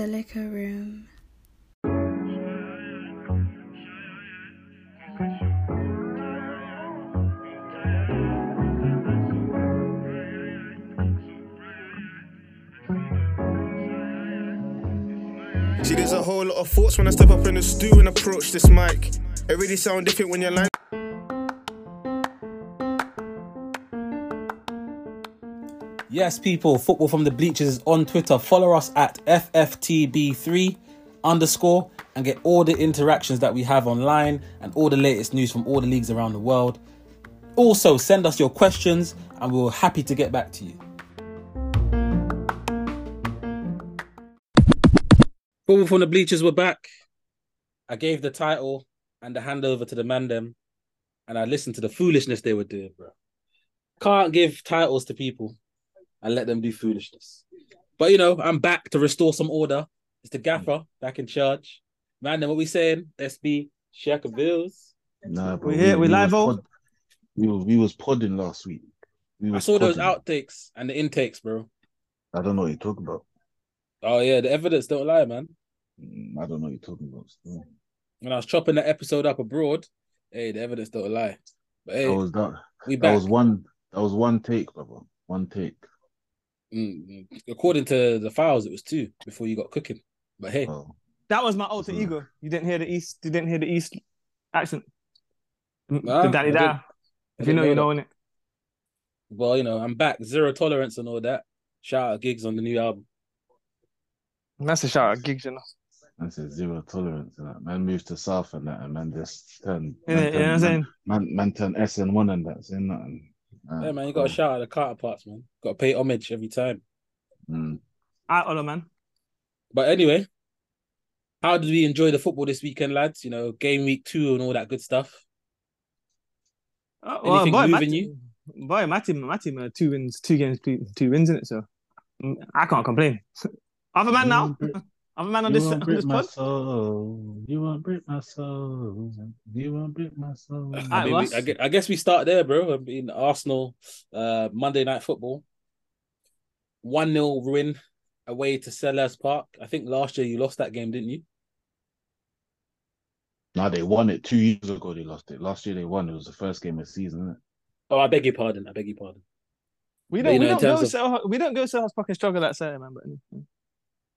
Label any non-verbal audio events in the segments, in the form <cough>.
The Liquor Room. See, there's a whole lot of thoughts when I step up in the stew and approach this mic. It really sound different when you're lying. Yes, people, football from the bleachers is on Twitter. Follow us at FFTB3 underscore and get all the interactions that we have online and all the latest news from all the leagues around the world. Also, send us your questions and we're happy to get back to you. Football from the bleachers were back. I gave the title and the handover to the man them, and I listened to the foolishness they were doing, bro. Can't give titles to people and let them do foolishness. But you know, I'm back to restore some order. It's the gaffer back in charge. Man, then what we saying? SB, Shaka Bills. Nah, bro. We here, we live, was oh? pod- we, was, we was podding last week. We I was saw those outtakes and the intakes, bro. I don't know what you're talking about. Oh yeah, the evidence don't lie, man. Mm, I don't know what you're talking about. Still. When I was chopping that episode up abroad, hey, the evidence don't lie. But hey, That was that. we back. That was one. That was one take, brother. One take. Mm, mm. According to the files, it was two before you got cooking. But hey, Oh, That was my alter Mm. ego. You didn't hear the East. You didn't hear the East accent. Nah, the daddy didn't- da. If you didn't know, you know it. Well, you know, I'm back. Zero tolerance and all that. Shout out gigs on the new album. That's a shout out gigs, you know. man said zero tolerance and that. Man moved to South and that, and man just turned. Yeah, man, you know what I'm saying? man, man turned S and one and that's saying nothing. Uh, Yeah, man, you got to shout out the counterparts, man. Got to pay homage every time. Mm. Alright, Ola, man. But anyway, how did we enjoy the football this weekend, lads? You know, game week two and all that good stuff. Oh, well, Anything boy, my moving team, boy, my team, my team, are two wins, two games, two, two wins in it. So mm, I can't complain. <laughs> Other man now, other man on You this won't <laughs> on break this my pod. soul. You won't break my soul. You won't break my soul. I, mean, we, I, gue- I guess we start there, bro. I mean, Arsenal, uh, Monday night football, one 0 win away to Selhurst Park. I think last year you lost that game, didn't you? Nah, they won it two years ago. They lost it. Last year they won. It was the first game of the season, isn't it? Oh, I beg your pardon. I beg your pardon. We don't, you we know, in don't go terms of- sell, we don't go Selhurst fucking struggle that Saturday, man. But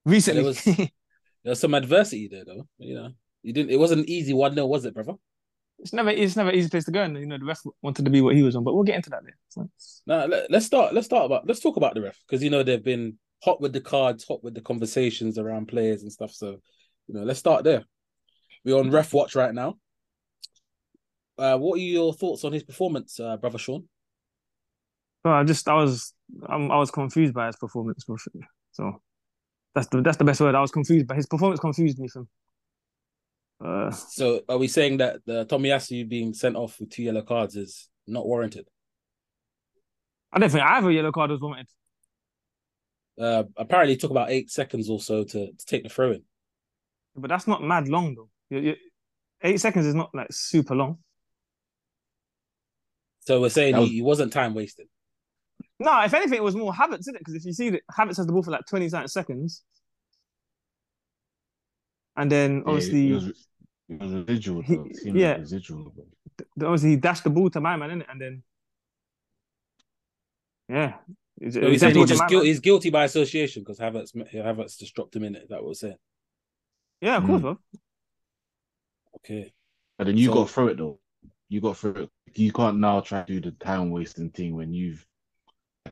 recently, was- <laughs> There's some adversity there, though. You know, you didn't. It wasn't an easy one 0 was it, brother? it's never, it's never an easy place to go. And you know, the ref wanted to be what he was on, but we'll get into that later. So. Now let, let's start. Let's start about. Let's talk about the ref because you know they've been hot with the cards, hot with the conversations around players and stuff. So, you know, let's start there. We're on ref watch right now. Uh, what are your thoughts on his performance, uh, brother Sean? Well, I just I was I'm, I was confused by his performance. So that's the that's the best word. I was confused, but his performance confused me. From uh, So, are we saying that the Tomiyasu being sent off with two yellow cards is not warranted? I don't think either yellow card was warranted. Uh, apparently, it took about eight seconds or so to, to take the throw in. But that's not mad long though. You- you- eight seconds is not like super long. So we're saying was- he, he wasn't time wasted. No, if anything, it was more Havertz, isn't it? Because if you see that Havertz has the ball for like twenty seconds, and then Yeah, obviously, it was, it was residual. He- though. It seemed yeah. residual. but- obviously he dashed the ball to my man, innit? And then, yeah, He's- So he we're dashed saying the ball he's just my guil- man. he's guilty by association because Havertz Havertz just dropped him in it. that was we're saying? Yeah, of course, Mm. bro. Okay. But then you So- got through it though. You got through it. You can't now try to do the time wasting thing when you've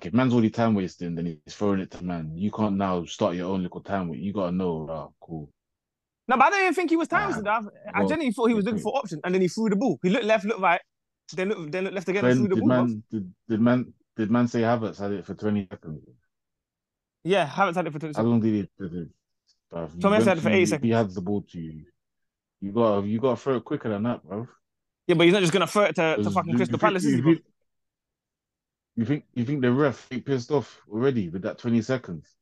like if man's already time wasting, then he's throwing it to man. You can't now start your own little time. With you gotta know, ah, cool. No, but I don't even think he was time Ah, wasted. I, I genuinely thought he was looking for options, and then he threw the ball. He looked left, looked right, then looked, then looked left again, and threw the did ball. man did, did man did man say Havertz had it for twenty seconds? Yeah, Havertz had it for 20 How long did he? Did it bruv, went had it for to- seconds. He had the ball to you. You got you got to throw it quicker than that, bro. Yeah, but he's not just gonna throw it to, to fucking Crystal Palace, you think- You think the ref pissed off already with that twenty seconds?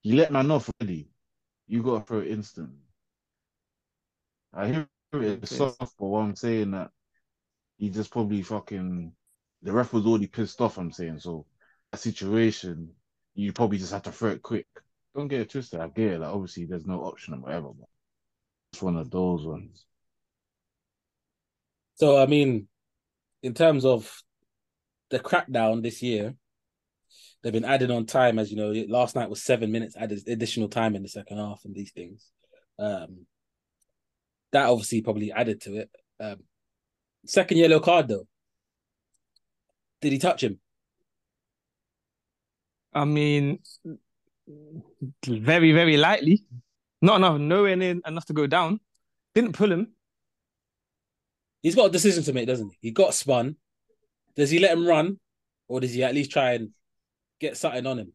He let man off already. You got to throw it instant. I hear it's soft, but what I'm saying that he just probably fucking the ref was already pissed off. I'm saying so that situation, you probably just have to throw it quick. don't get it twisted. I get it. Like obviously, there's no option or whatever, but it's one of those ones. So I mean, in terms of the crackdown this year, they've been adding on time. As you know, last night was seven minutes added additional time in the second half, and these things. Um, that obviously probably added to it. Um, second yellow card though. Did he touch him? I mean, very, very lightly. Not enough, nowhere near enough to go down. Didn't pull him. He's got a decision to make, doesn't he? He got spun. Does he let him run, or does he at least try and get something on him?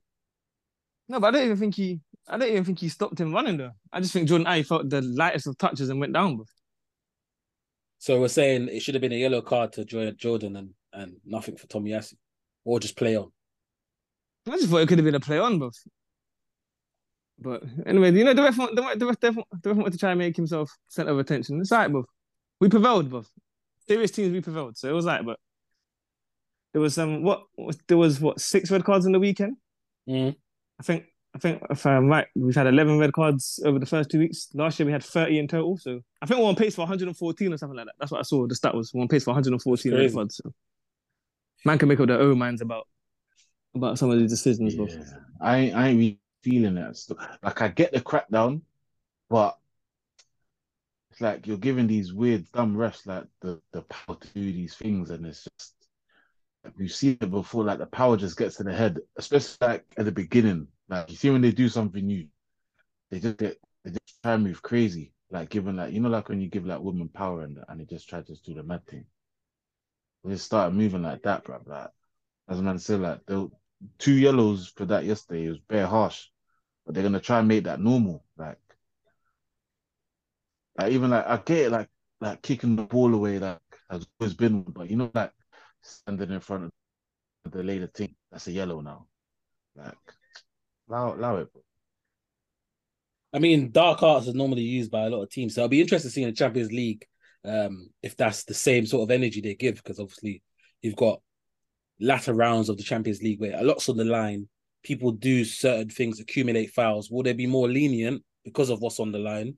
No, but I don't even think he. I don't even think he stopped him running though. I just think Jordan Ayew felt the lightest of touches and went down. Bro. So we're saying it should have been a yellow card to Jordan and and nothing for Tomiyasu, or just play on. I just thought it could have been a play on, but but anyway, you know the ref, the, the ref, the ref, the ref wanted to try and make himself center of attention. It's alright, bro. We prevailed, bro. Serious teams we prevailed, so it was alright. But there was um, what there was what six red cards in the weekend. Mm. I think I think if I'm right, we've had 11 red cards over the first two weeks. Last year we had 30 in total. So I think we're on pace for 114 or something like that. That's what I saw. The stat was we're on pace for 114 red cards. So man can make up their own minds about about some of these decisions. Yeah. I I ain't really feeling that stuff. Like I get the crackdown, but it's like you're giving these weird dumb refs like the the power to do these things, and it's just we've seen it before. Like the power just gets to the head, especially like at the beginning like you see when they do something new, they just get they just try and move crazy. Like giving like you know like when you give like women power and and they just try to do the mad thing. They just started moving like that, bro. Like as a man said, like the two yellows for that yesterday. It was bare harsh, but they're gonna try and make that normal. Like, like even like I get it, like like kicking the ball away, like has always been, but you know, like standing in front of the later team, that's a yellow now. Like Allow, allow it. I mean, dark arts is normally used by a lot of teams, so I'll be interested to see in the Champions League um, if that's the same sort of energy they give, because obviously you've got latter rounds of the Champions League where a lot's on the line. People do certain things, accumulate fouls. Will they be more lenient because of what's on the line,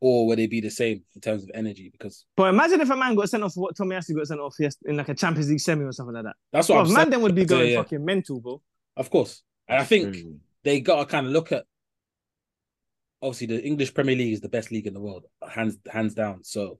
or will they be the same in terms of energy? Because but imagine if a man got sent off what Tommy Tomiyasu got sent off in like a Champions League semi or something like that. That's what bro, man then would be going yeah. fucking mental, bro. Of course, and I think they got to kind of look at. Obviously, the English Premier League is the best league in the world, hands hands down. So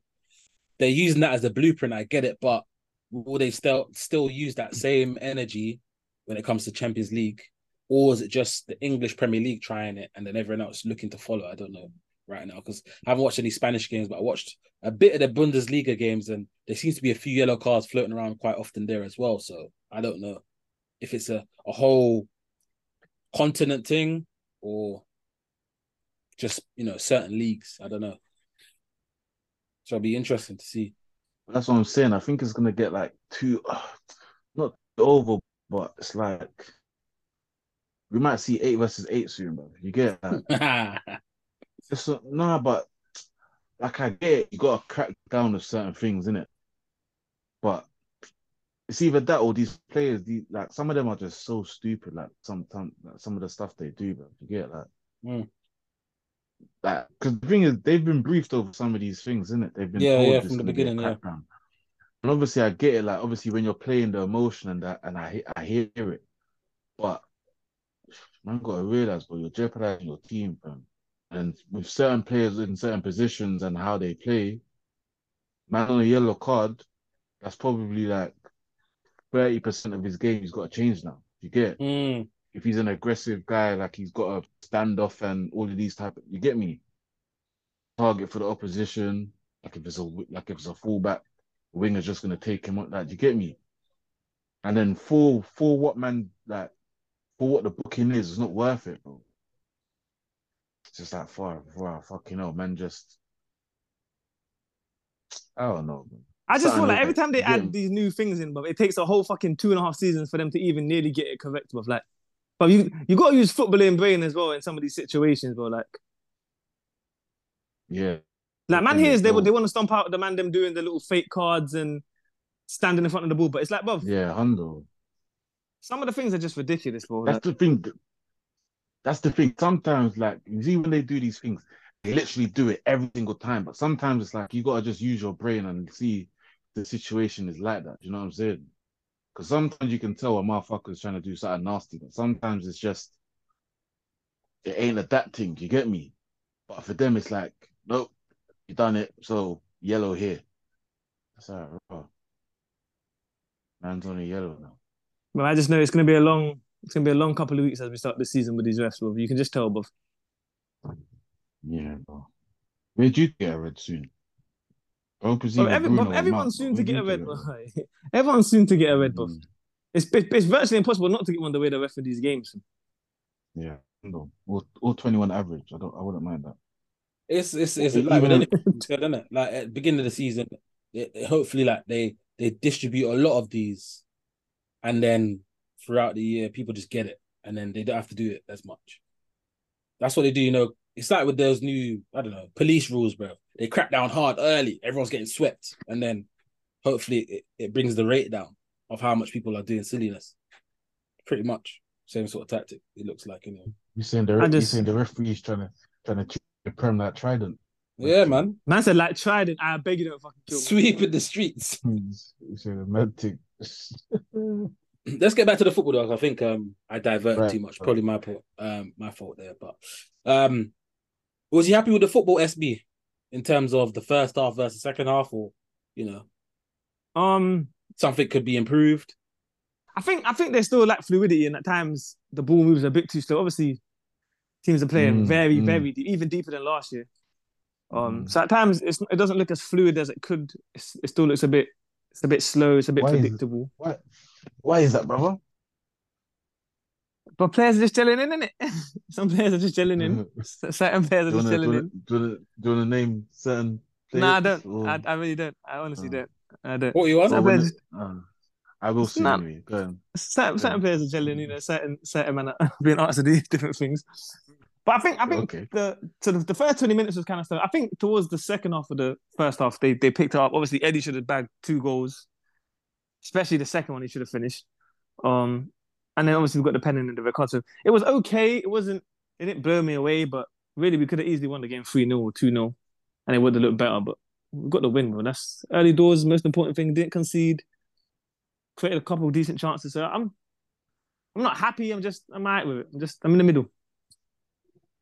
they're using that as a blueprint. I get it, but will they still still use that same energy when it comes to Champions League, or is it just the English Premier League trying it and then everyone else looking to follow? I don't know right now because I haven't watched any Spanish games, but I watched a bit of the Bundesliga games, and there seems to be a few yellow cards floating around quite often there as well. So I don't know if it's a, a whole continent thing or just you know certain leagues. I don't know. So it'll be interesting to see. That's what I'm saying. I think it's gonna get like too, uh, <sighs> not over, but it's like we might see eight versus eight soon, bro. You get that? <laughs> it's no, nah, but like I get it, you gotta crack down on certain things, in it. But it's either that or these players, these, like some of them are just so stupid. Like some, some, like, some of the stuff they do, but forget get like, mm. that because the thing is, they've been briefed over some of these things, isn't it? They've been yeah, yeah, from the beginning, yeah. And obviously, I get it. Like obviously, when you're playing the emotion and that, and I, I hear it, but man, got to realize, but you're jeopardizing your team, fam. And with certain players in certain positions and how they play, man on a yellow card, that's probably like thirty percent of his game he's got to change now. You get mm. if he's an aggressive guy, like he's got to stand off and all of these type. Of, you get me? Target for the opposition. Like if it's a like if it's a fullback, the winger's just gonna take him up. That you get me? And then for for what man like for what the booking is, it's not worth it, bro. Just that far, far fucking hell, man. Just I don't know, man. I just feel like every time they add these new things in, but it takes a whole fucking two and a half seasons for them to even nearly get it correct, but like, but you you got to use footballing brain as well in some of these situations, bro. Like, yeah, like man, here's they they want to stomp out the man them doing the little fake cards and standing in front of the ball, but it's like, bro, yeah, Hundo. Some of the things are just ridiculous, bro. That's like, the thing. That's the thing. Sometimes, like you see when they do these things, they literally do it every single time. But sometimes it's like you gotta just use your brain and see the situation is like that. You know what I'm saying? Because sometimes you can tell a motherfucker is trying to do something nasty, but sometimes it's just it ain't adapting. You get me? But for them, it's like, nope, you done it. So yellow here. That's all right, bro. Man's on a yellow now. Well, I just know it's gonna be a long, it's gonna be a long couple of weeks as we start the season with these refs. Bro. You can just tell, bro. Yeah, bro. Where'd you get a red soon? Don't presume every, Bruno bro, or everyone's soon to but get a red. you Bro. <laughs> Everyone's soon to get a red, bro. Mm, It's, it's it's virtually impossible not to get one the way the ref of these games. Yeah, no. Or, or 21 average. I don't I wouldn't mind that. It's it's it's Even like with though- it? Like at the beginning of the season, it, it- hopefully, like they they distribute a lot of these, and then throughout the year, people just get it, and then they don't have to do it as much. That's what they do. You know, it's like with those new I don't know police rules, bro. They crack down hard early. Everyone's getting swept, and then hopefully it, it brings the rate down of how much people are doing silliness. Pretty much same sort of tactic. It looks like you know. You saying the I you just- saying the referee's trying to trying to cheat prem that trident. Yeah, man. Man said like Trident. I beg you don't fucking kill me. Sweep in the streets. <laughs> You saying the med thing. <laughs> <clears throat> let's get back to the football dog. I think um I diverted Right. too much. Probably my fault. Um my fault there. But um was he happy with the football SB in terms of the first half versus second half or you know Um, something could be improved? I think I think there's still like fluidity, and at times the ball moves a bit too slow. Obviously, teams are playing Mm, very, mm. very deep, even deeper than last year. Um, Mm. so at times it's, it doesn't look as fluid as it could. It's, it still looks a bit, it's a bit slow. It's a bit Why is predictable. Why why is that, brother? But players are just chilling in, innit? <laughs> Some players are just chilling in. <laughs> Certain players are just wanna, do gelling you in. wanna, do you wanna, do you wanna name certain players? Nah, I don't. or- I, I really don't. I honestly Oh. don't. I don't. What you want? Some or wanna- uh, I will see Nah. anyway. Go on. certain, certain players are gelling. You know, certain certain men are <laughs> being asked to do different things. But I think I think Okay. the sort of the first twenty minutes was kind of slow. I think towards the second half of the first half, they they picked it up. Obviously, Eddie should have bagged two goals, especially the second one. He should have finished. Um, and then obviously we've got the pen in the record. So it was okay. It wasn't. It didn't blow me away, but really we could have easily won the game three 0 or two 0 and it would have looked better. But we got the win, bro. That's early doors. Most important thing. Didn't concede. Created a couple of decent chances. So I'm. I'm not happy. I'm just. I'm alright with it. I'm just. I'm in the middle.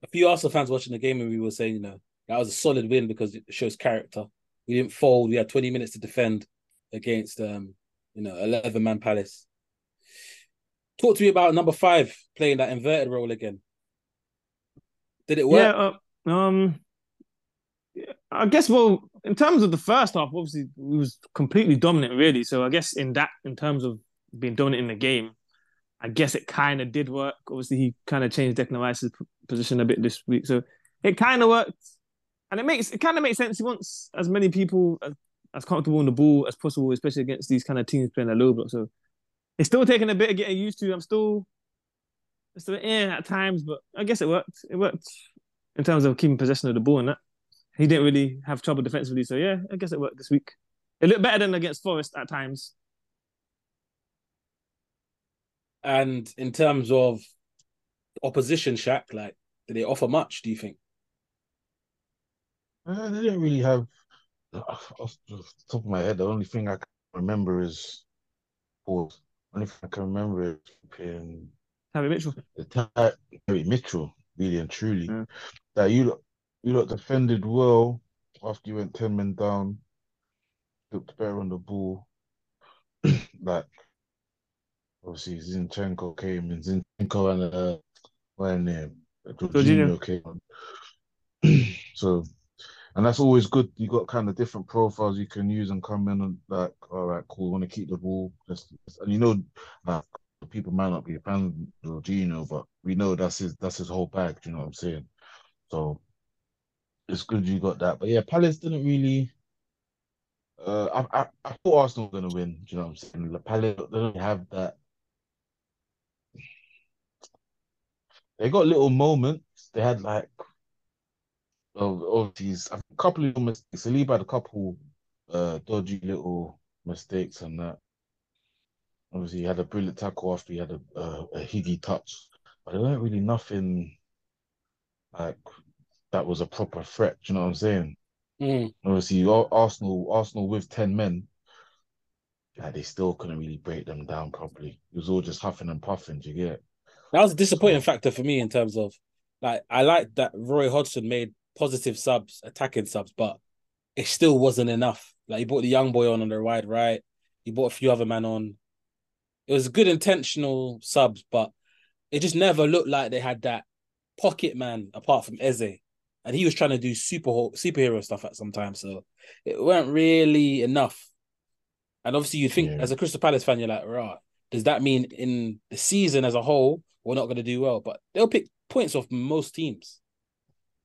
A few Arsenal fans watching the game and we were saying, you know, that was a solid win because it shows character. We didn't fold. We had 20 minutes to defend against um, you know, 11 man Palace. Talk to me about number five playing that inverted role again. Did it work? Yeah, uh, um, I guess. Well, in terms of the first half, obviously we was completely dominant, really. So I guess in that, in terms of being dominant in the game, I guess it kind of did work. Obviously, he kind of changed Declan Rice's position a bit this week, so it kind of worked, and it makes it kind of makes sense. He wants as many people as, as comfortable on the ball as possible, especially against these kind of teams playing a low block. So it's still taking a bit of getting used to. I'm still, still in at times, but I guess it worked. It worked in terms of keeping possession of the ball and that. He didn't really have trouble defensively, so yeah, I guess it worked this week. It looked better than against Forest at times. And in terms of opposition, Shaq, like, did they offer much? Do you think? Uh, they didn't really have. Off the top of my head, the only thing I can remember is pause. Only thing I can remember is playing Harry Mitchell. the time Harry Mitchell, really and truly. Yeah. That you you lot defended well after you went ten men down. Looked better on the ball. <clears throat> like obviously Zinchenko came and Zinchenko and uh what name Jorginho came on. <clears throat> so and that's always good. You got kind of different profiles you can use and come in and like, all right, cool, want to keep the ball. Just, and you know, like, people might not be a fan of Jorginho, but we know that's his that's his whole bag. Do you know what I'm saying? So it's good you got that. But yeah, Palace didn't really. Uh, I, I I thought Arsenal were gonna win. Do you know what I'm saying? The Palace they don't have that. They got little moments. They had like, of of these a couple of mistakes. Saliba had a couple uh dodgy little mistakes and that. Obviously, he had a brilliant tackle after he had a uh, a higgy touch. but there weren't really nothing like that was a proper threat. Do you know what I'm saying? Mm. Obviously, Arsenal, Arsenal with ten men, yeah, they still couldn't really break them down properly. It was all just huffing and puffing. Do you get? That was a disappointing So- factor for me in terms of like I like that Roy Hodgson made positive subs, attacking subs, but it still wasn't enough. Like he brought the young boy on on the wide right, he brought a few other men on. It was good intentional subs, but it just never looked like they had that pocket man apart from Eze. And he was trying to do super superhero stuff at some time, so it weren't really enough. And obviously, you think Yeah. as a Crystal Palace fan, you're like, right, does that mean in the season as a whole we're not going to do well?" But they'll pick points off most teams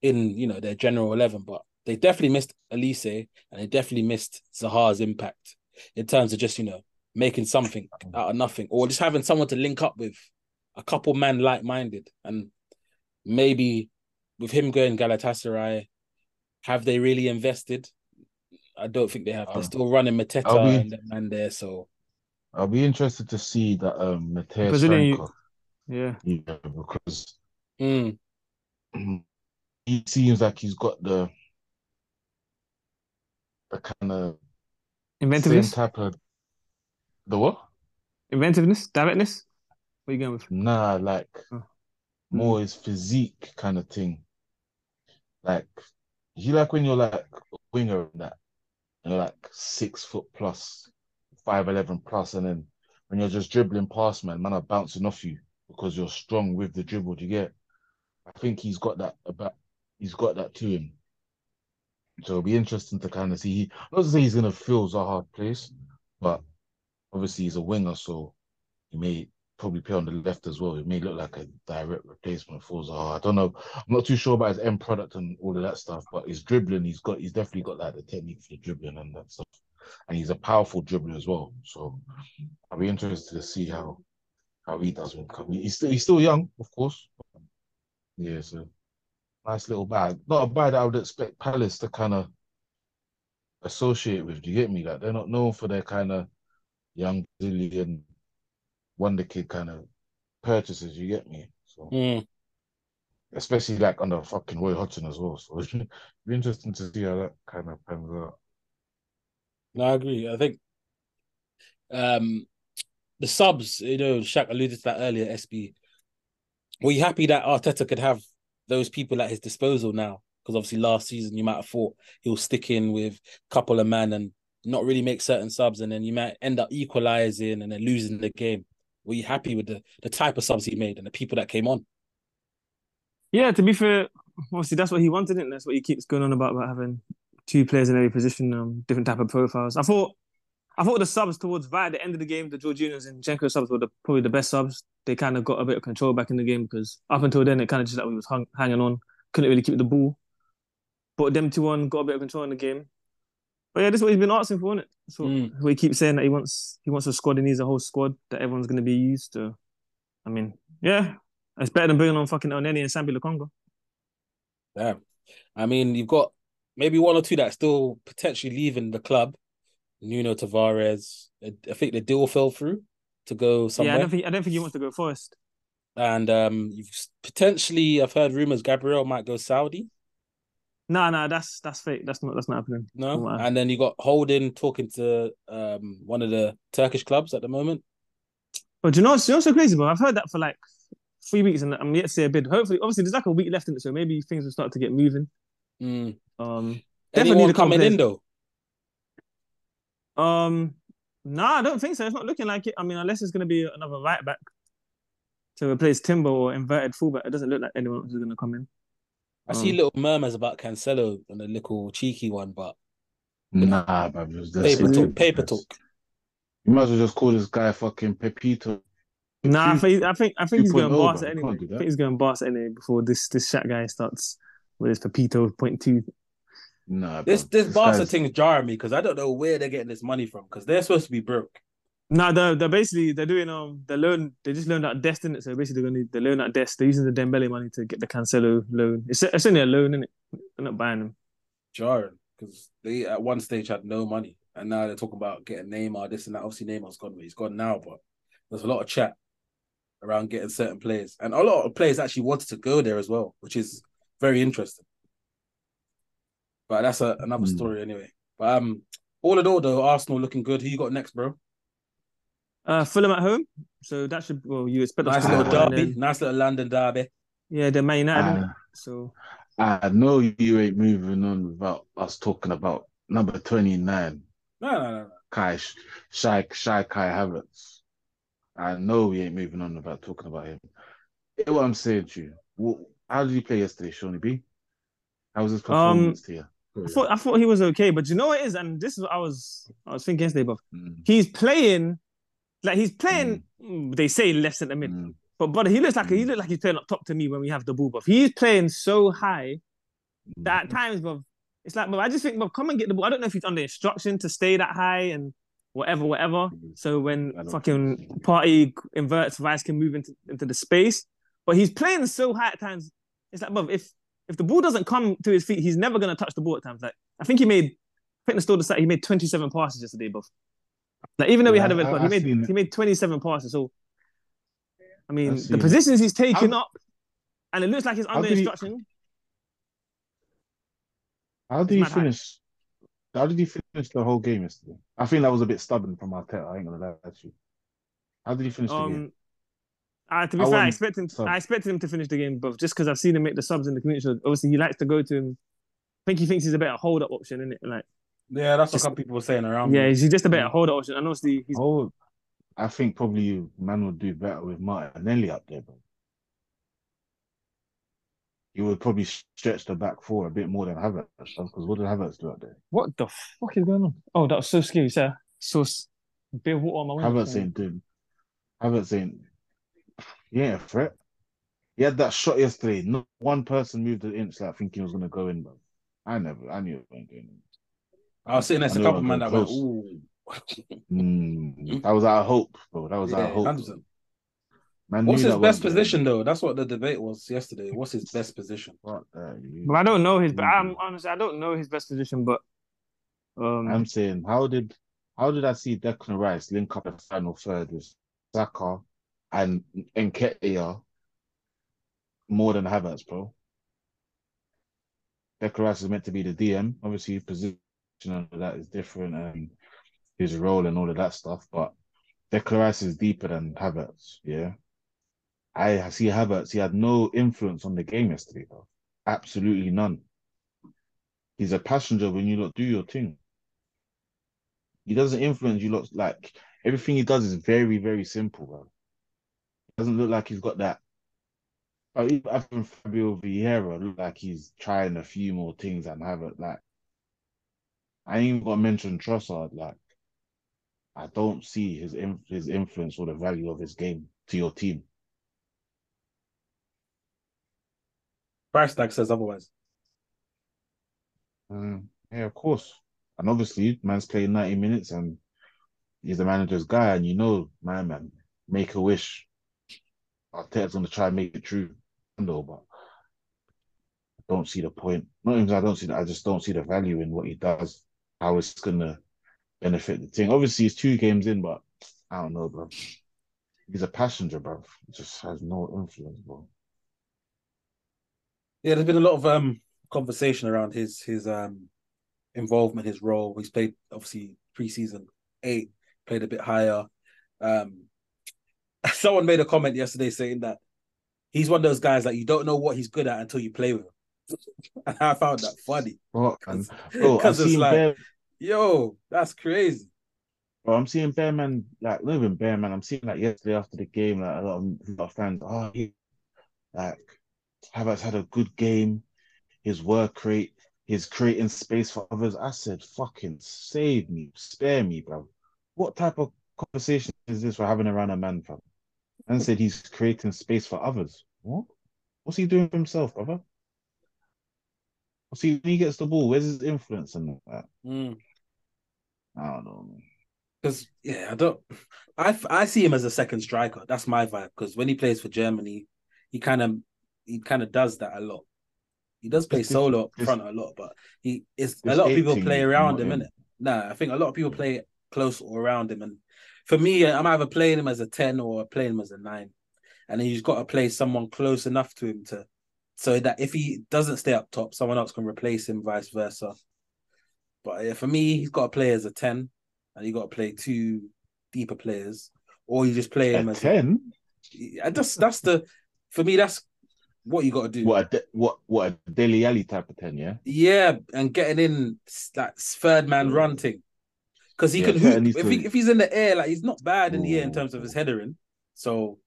in you know their general eleven. But they definitely missed Olise, and they definitely missed Zaha's impact in terms of just you know making something out of nothing, or just having someone to link up with, a couple man like minded, and maybe with him going Galatasaray, have they really invested? I don't think they have. They're Um, still running Mateta I'll be- and that man there, so I'll be interested to see that um Mateus Brazilian- França, Yeah. yeah, because mm, he seems like he's got the the kind of same Inventiveness. type of the what? Inventiveness. Directness. What are you going with? Nah, like Oh. more his physique kind of thing. Like you like when you're like a winger and that, and you're like six foot plus, five eleven plus, and then when you're just dribbling past man, man are bouncing off you because you're strong with the dribble. Do you get? I think he's got that about. He's got that to him. So it'll be interesting to kind of see. He, not to say he's gonna fill Zaha place, but obviously he's a winger, so he may probably play on the left as well. It may look like a direct replacement for Zaha. I don't know. I'm not too sure about his end product and all of that stuff, but his dribbling, he's got, he's definitely got like the technique for the dribbling and that stuff. And he's a powerful dribbler as well. So I'll be interested to see how how he does when coming. He's still he's still young, of course. Yeah, so nice little bag. Not a bag that I would expect Palace to kind of associate with. Do you get me? Like they're not known for their kind of young Brazilian wonder kid kind of purchases. You get me? So mm. especially like under fucking Roy Hodgson as well. So <laughs> it'd be interesting to see how that kind of pans out. No, I agree. I think um the subs, you know, Shaq alluded to that earlier, SB. Were you happy that Arteta could have those people at his disposal now? Because obviously last season you might have thought he'll stick in with a couple of men and not really make certain subs, and then you might end up equalizing and then losing the game. Were you happy with the the type of subs he made and the people that came on? Yeah, to be fair, obviously that's what he wanted, and that's what he keeps going on about about having two players in every position, um, different type of profiles. I thought, I thought the subs towards right at the end of the game, the Jorginhos and Jenko subs were the, probably the best subs. They kind of got a bit of control back in the game because up until then it kind of just like we was hung, hanging on, couldn't really keep the ball. But them two on got a bit of control in the game. But yeah, this is what he's been asking for, isn't it? So Mm. we keep saying that he wants he wants a squad. He needs a whole squad that everyone's going to be used to. I mean, yeah, it's better than bringing on fucking Elneny and Sambi Lokonga. Damn. I mean, you've got maybe one or two that still potentially leaving the club. Nuno Tavares. I think the deal fell through to go somewhere. Yeah, I don't think I don't think he wants to go first. and um, you've potentially I've heard rumors Gabriel might go Saudi. No, no, that's that's fake. That's not that's not happening. No, and then you got Holding talking to um one of the Turkish clubs at the moment. But do you know it's you know so crazy, bro? I've heard that for like three weeks and I'm yet to see a bid. Hopefully, obviously, there's like a week left in it, so maybe things will start to get moving. Mm. Um, Definitely Anyone coming in though? Um, nah, I don't think so. It's not looking like it. I mean, unless it's gonna be another right back to replace Timber or inverted fullback, it doesn't look like anyone else is gonna come in. I see Um, little murmurs about Cancelo and a little cheeky one, but Nah, but that's paper it. talk. Paper talk. You might as well just call this guy fucking Pepito. Nah, I think I think I think he's going 2.0, Barca bro. Anyway. I think he's going Barca anyway before this this chat guy starts with his Pepito point two. Nah, This bruv, this Barca guy's- thing is jarring me because I don't know where they're getting this money from because they're supposed to be broke. No, they're, they're basically they're doing um they learn they just loaned that Dest in it, so basically they're gonna they loan out Dest. They're using the Dembele money to get the Cancelo loan. It's it's only a loan, isn't it? They're not buying them. jarring because they at one stage had no money and now they're talking about getting Neymar, this and that. Obviously, Neymar's gone, but he's gone now. But there's a lot of chat. around getting certain players, and a lot of players actually wanted to go there as well, which is very interesting. But that's a, another Hmm. story anyway. But um, all in all, though, Arsenal looking good. Who you got next, bro? Uh, Fulham at home, so that should well you expect us Nice little derby. then- Nice little London derby. Yeah, the Man United. innit? Ah. So I know you ain't moving on without us talking about number 29, No, no, no, no. Kai Shy Shy Kai Havertz. I know we ain't moving on without talking about him. Hear what I'm saying to you. How did you play yesterday, Shawnee B? How was his performance to you? I thought I thought he was okay, but you know what it is, and this is what I was I was thinking yesterday, but Mm, he's playing like he's playing. mm, They say left centre mid, mm, but but he looks like he Mm. looks like he's playing up top to me when we have the ball. But he's playing so high that at times, but it's like, but I just think, but come and get the ball. I don't know if he's under instruction to stay that high and whatever, whatever. So when fucking Partey inverts, Vice can move into, into the space. But he's playing so high at times. It's like, but if if the ball doesn't come to his feet, he's never gonna touch the ball at times. Like I think he made, I think the store stat he made 27 passes yesterday, bruv. Like even though we Yeah, had a red card, he made he made 27 passes. So I mean, the it. positions he's taking How- up, and it looks like he's How under he- instruction. How did he high. finish? How did he finish the whole game yesterday? I think that was a bit stubborn from Arteta. I ain't gonna lie to you. How did he finish the um, game? Uh, to be I fair, I want expect him. sub. I expected him to finish the game, but just because I've seen him make the subs in the community, shield, obviously he likes to go to him. I think he thinks he's a better hold up option, isn't it? Like, Yeah, that's what some people were saying around. yeah, he's just a better Yeah. hold up option. And obviously, he's Oh, I think probably you man would do better with Martinelli up there, bro. You would probably stretch the back four a bit more than Havertz, because what did Havertz do up there? what the fuck is going on? Oh, that was so scary, sir. So s- bit of water on my window. Havertz ain't doing. Havertz ain't. He ain't a threat. He had that shot yesterday. Not one person moved an inch like thinking it was gonna go in, bro. I never. I knew it wasn't going in. I was sitting next to a I knew couple I man got that went, close. ooh. Mm, <laughs> that was our hope, bro. That was our hope. 100%. Man What's knew his best position in. though? That's what the debate was yesterday. What's his best position? Fuck that, you- But I don't know his. But I'm Mhm. honestly, I don't know his best position. But um, I'm saying, how did how did I see Declan Rice link up the final third with Saka and Nketiah more than Havertz, bro? Declan is meant to be the DM. Obviously, position and that is different and his role and all of that stuff. But Declan Rice is deeper than Havertz. Yeah, I see Havertz. He had no influence on the game yesterday, bro. Absolutely none. He's a passenger when you lot do your thing. He doesn't influence you lot like everything he does is very, very simple, bro. Doesn't look like he's got that. Oh, even Fabio Vieira look like he's trying a few more things and haven't like. I ain't even got to mention Trossard. Like, I don't see his his influence or the value of his game to your team. Price tag says otherwise. Um, yeah, of course. And obviously, man's playing 90 minutes and he's the manager's guy, and you know, my man, make a wish. Arteta's gonna try and make it true, though, but I don't see the point. Not even I don't see that, I just don't see the value in what he does, how it's gonna benefit the team. Obviously, it's two games in, but I don't know, bro. He's a passenger, bro. He just has no influence, bro. Yeah, there's been a lot of um conversation around his his um involvement, his role. He's played obviously preseason eight, played a bit higher. Um <laughs> someone made a comment yesterday saying that he's one of those guys that you don't know what he's good at until you play with him. <laughs> And I found that funny. Because it's like, bare yo, that's crazy. Bro, I'm seeing Bearman, like, not even Bearman, I'm seeing like yesterday after the game, like a lot of, a lot of fans, oh, he, like, Havertz had a good game, his work rate, his creating space for others. I said, fucking save me, spare me, bro. What type of conversation is this we're having around a man, bro? And said he's creating space for others. What? What's he doing for himself, brother? See, when he gets the ball, where's his influence and that? Mm. I don't know. Because yeah, I don't. I I see him as a second striker. That's my vibe. Because when he plays for Germany, he kind of he kind of does that a lot. He does play It's solo up front a lot, but he is a lot of people play around him, him. innit? Nah, I think a lot of people play close or around him, and for me, I'm either playing him as a ten or playing him as a nine. and then you've got to play someone close enough to him to so that if he doesn't stay up top, someone else can replace him, vice versa. But yeah, for me, he's got to play as a ten, and you got to play two deeper players, or you just play him A as ten? I just that's the for me that's what you got to do. What a what what a Dele Alli type of ten? Yeah. Yeah, and getting in that third man Yeah. run thing. Because he Yeah, can hoop. If, he, if he's in the air, like he's not bad in the air in terms of his headering. So,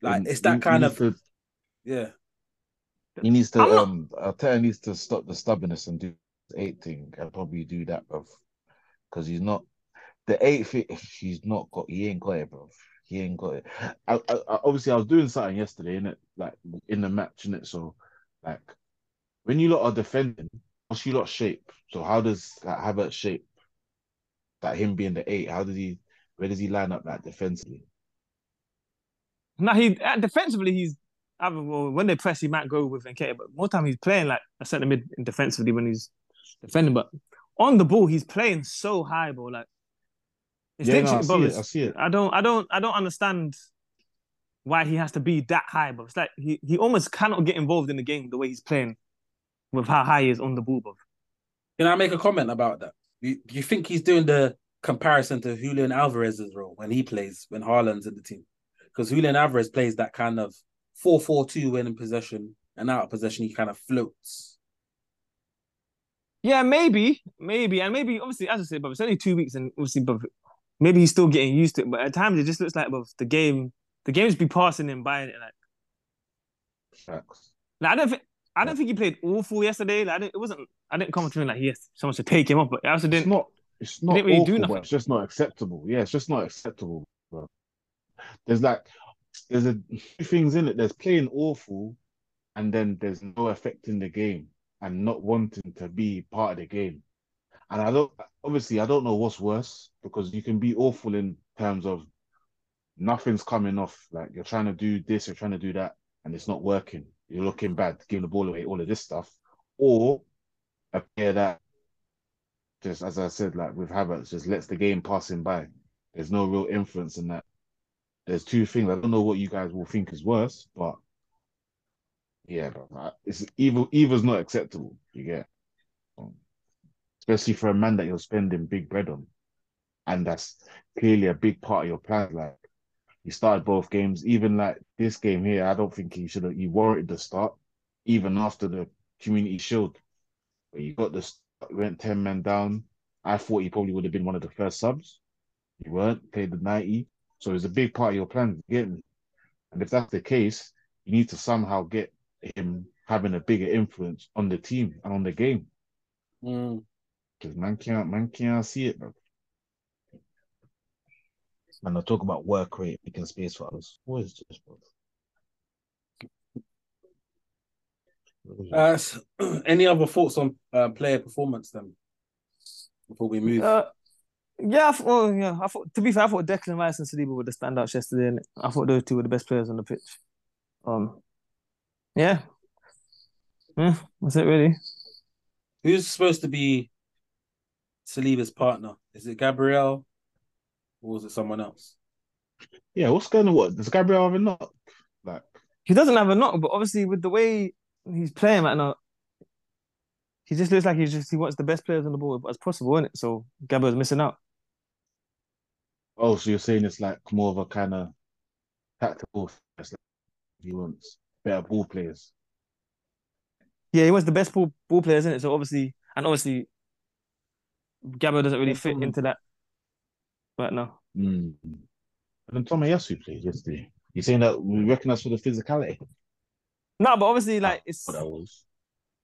like it's that he- kind he of to- yeah. He needs to I'm not- um Arteta needs to stop the stubbornness and do the eight thing and probably do that, bro. Because he's not the eight fit he's not got he ain't got it, bro. He ain't got it. I, I, I- obviously I was doing something yesterday in it, like in the match, in it. So like when you lot are defending, what's you lot shape? So how does like Havertz shape? Like him being the eight, how does he where does he line up like defensively? Now he uh, defensively he's either well, when they press he might go with Nketiah, but more time he's playing like a centre mid defensively when he's defending. But on the ball he's playing so high, bro. Like it's Yeah, no, I see it. I see it. I don't, I don't, I don't understand why he has to be that high, but it's like he, he almost cannot get involved in the game the way he's playing with how high he is on the ball, bro. Can I make a comment about that? You, do you think he's doing the comparison to Julian Alvarez's role when he plays when Haaland's in the team? Because Julian Alvarez plays that kind of 4-4-2 when in possession and out of possession he kind of floats. Yeah, maybe, maybe, and maybe obviously, as I said, but it's only two weeks, and obviously, but maybe he's still getting used to it. But at times, it just looks like, but the game, the game's be passing him by, and like, Facts. like I don't think, I don't think he played awful yesterday. Like, I didn't, it wasn't, I didn't come to him like, yes, someone should take him off, but I also It's didn't. not. It's not didn't really do awful, nothing. but it's just not acceptable. Yeah, it's just not acceptable, bro. There's like, there's a few things in it. There's playing awful, and then there's no effect in the game and not wanting to be part of the game. And I don't, obviously, I don't know what's worse because you can be awful in terms of nothing's coming off. Like you're trying to do this, you're trying to do that, and it's not working. You're looking bad, giving the ball away, all of this stuff, or a player that just as I said, like with Havertz, just lets the game pass him by. There's no real influence in that. There's two things. I don't know what you guys will think is worse, but yeah, bro, it's either either's not acceptable. You get, Um, especially for a man that you're spending big bread on, and that's clearly a big part of your plan. Like he started both games, even like this game here. I don't think he should have. He warranted the start, even after the Community Shield, where you got the start, went ten men down. I thought he probably would have been one of the first subs. He weren't played the ninety, so it's a big part of your plan. You get me? And if that's the case, you need to somehow get him having a bigger influence on the team and on the game. Mm. Because man can't man can't see it, bro. And I talk about work rate, making space for others. What is this, bro? Uh, s- <clears throat> any other thoughts on uh, player performance then before we move? Uh, yeah, I thought, well, yeah. I thought to be fair, I thought Declan Rice and Saliba were the standouts yesterday, and I thought those two were the best players on the pitch. Um, yeah, yeah, that's it really. Who's supposed to be Saliba's partner? Is it Gabriel or is it someone else? Yeah, what's going on? What does Gabriel have a knock? Like, He doesn't have a knock, but obviously with the way he's playing right now, he just looks like he's just he wants the best players on the board as possible, isn't it? So Gabriel's missing out. oh, so you're saying it's like more of a kind of tactical. It's like he wants better ball players. Yeah, he wants the best ball ball players, isn't it? So obviously, and obviously, Gabriel doesn't really fit into that right now. Mm. And then Tomiyasu played yesterday. You're saying that we recognize for the physicality? No, but obviously, like it's. What that was.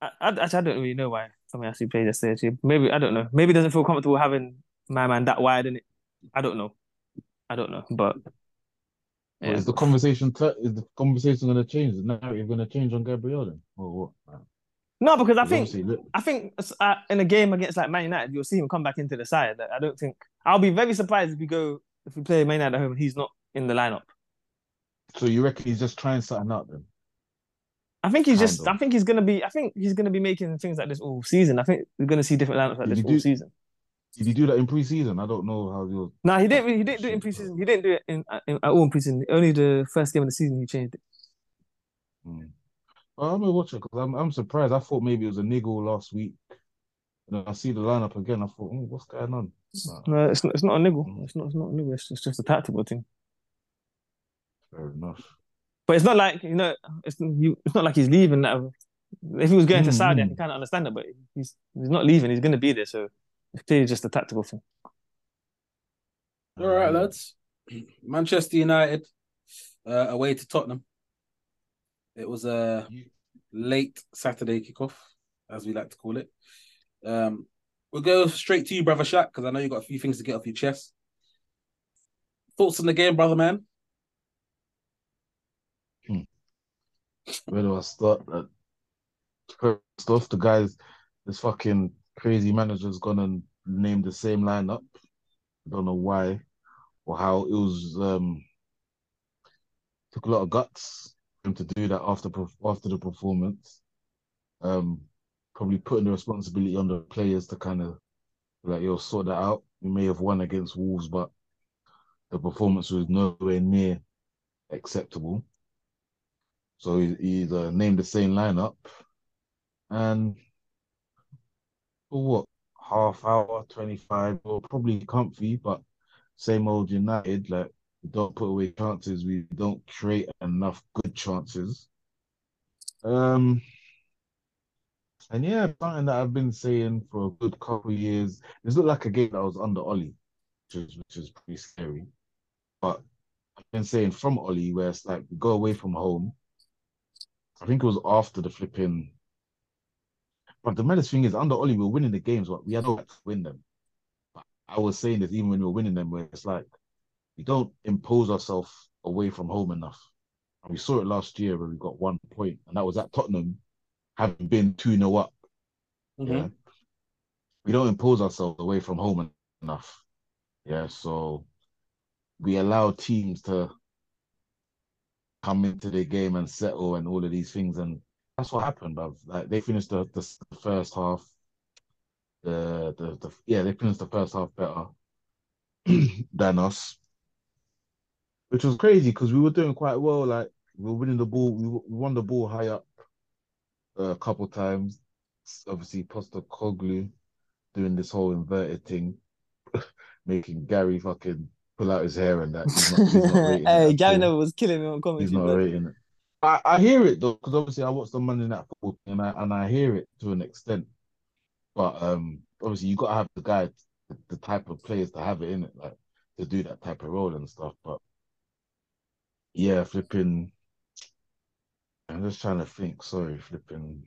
I, I, actually, I don't really know why Tommy actually played yesterday. Actually. Maybe I don't know. Maybe he doesn't feel comfortable having my man that wide in it. I don't know. I don't know, but Well, yeah. is the conversation t- is the conversation going to change? Is the narrative going to change on Gabriel then, or what? No, because I think I think uh, in a game against like Man United, you'll see him come back into the side. I don't think I'll be very surprised if we go if we play Man United at home and he's not in the lineup. so you reckon he's just trying something out then? I think he's Kind just. of. I think he's gonna be. I think he's gonna be making things like this all season. I think we're gonna see different lineups like Did this all do- season. Did he do that in preseason? I don't know how you. Nah, he didn't. He didn't do it in preseason. He didn't do it in, in at all in preseason. Only the first game of the season he changed it. Hmm. Well, I'm gonna watch it because I'm I'm surprised. I thought maybe it was a niggle last week. And then I see the lineup again. I thought, oh, what's going on? Nah, No, it's not. It's not a niggle. It's not. It's not a niggle. It's, it's just a tactical thing. fair enough. But it's not like you know. It's you. It's not like he's leaving. That if he was going to Mm, Saudi, I mm. can kind of understand it. But he's he's not leaving. He's going to be there. So it's clearly just a tactical thing. All right, lads. <clears throat> Manchester United uh, away to Tottenham. It was a late Saturday kickoff, as we like to call it. Um, we'll go straight to you, brother Shaq, because I know you got a few things to get off your chest. Thoughts on the game, brother man? Where do I start? Uh, first off, the guys, this fucking crazy manager's gonna name the same lineup. I don't know why or how. It was um took a lot of guts to do that after after the performance. Um, probably putting the responsibility on the players to kind of like, yo, sort that out. We may have won against Wolves, but the performance was nowhere near acceptable. So he, he's uh, named the same lineup, and for what half hour, twenty five, or probably comfy, but same old United. Like don't put away chances, we don't create enough good chances. Um, and yeah, something that I've been saying for a good couple of years. This looked like a game that was under Ole, which is which is pretty scary. But I've been saying from Ole, where it's like go away from home. I think it was after the flipping. But the maddest thing is, under Ole, we were winning the games, but we had no right to win them. But I was saying this even when we were winning them, where it's like we don't impose ourselves away from home enough. And we saw it last year where we got one point, and that was at Tottenham, having been 2 0 up. Mm-hmm. Yeah. We don't impose ourselves away from home enough. Yeah. So we allow teams to come into the game and settle and all of these things. And that's what happened, bruv. Like they finished the, the, the first half. The, the the yeah, they finished the first half better <clears throat> than us. Which was crazy because we were doing quite well. Like we were winning the ball, we, won the ball high up uh, a couple times. Obviously, Postecoglou doing this whole inverted thing, <laughs> making Gary fucking pull out his hair and that. He's not, he's not <laughs> hey, Gary. Neville was killing me on He's not blood. rating it. I, I hear it though, because obviously I watch the Monday Night Football and I and I hear it to an extent. But um, obviously you got to have the guy, the, the type of players to have it in it, like to do that type of role and stuff. But yeah, flipping. I'm just trying to think. Sorry, flipping.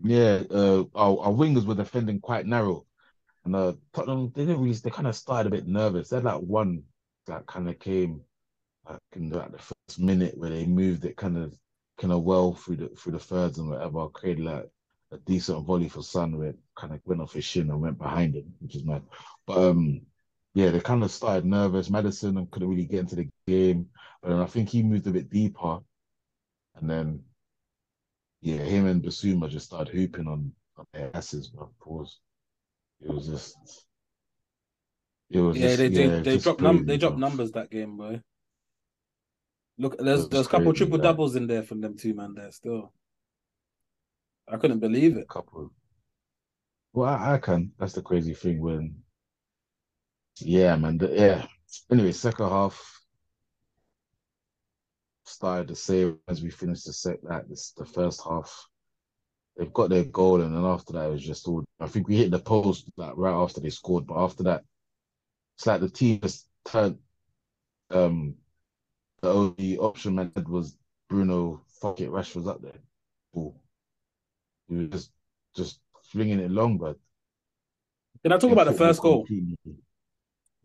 Yeah, uh, our, our wingers were defending quite narrow, and uh, Tottenham they didn't really. They kind of started a bit nervous. They had like one that kind of came like in the, at the first minute where they moved it kind of kind of well through the through the thirds and whatever, created like a decent volley for Sun where it kind of went off his shin and went behind him, which is mad. But um, yeah, they kind of started nervous. Maddison and couldn't really get into the game, but then I think he moved a bit deeper, and then yeah, him and Bissouma just started hooping on, on their asses, but pause. It was just. It was Yeah, just, they yeah, they, they dropped num they dropped numbers that game, boy. Look, there's there's a couple crazy, triple doubles in there from them two man there still. I couldn't believe it. A couple. Well, I, I can. That's the crazy thing when, yeah, man. The, yeah. Anyway, second half started the same as we finished the set. Like this, the first half, they've got their goal, and then after that, it was just all. I think we hit the post like right after they scored, but after that, it's like the team just turned. Um, the only option man had was Bruno. Fuck it, Rash was up there. Cool. He was just just flinging it long, but Can I talk about the first goal? completely-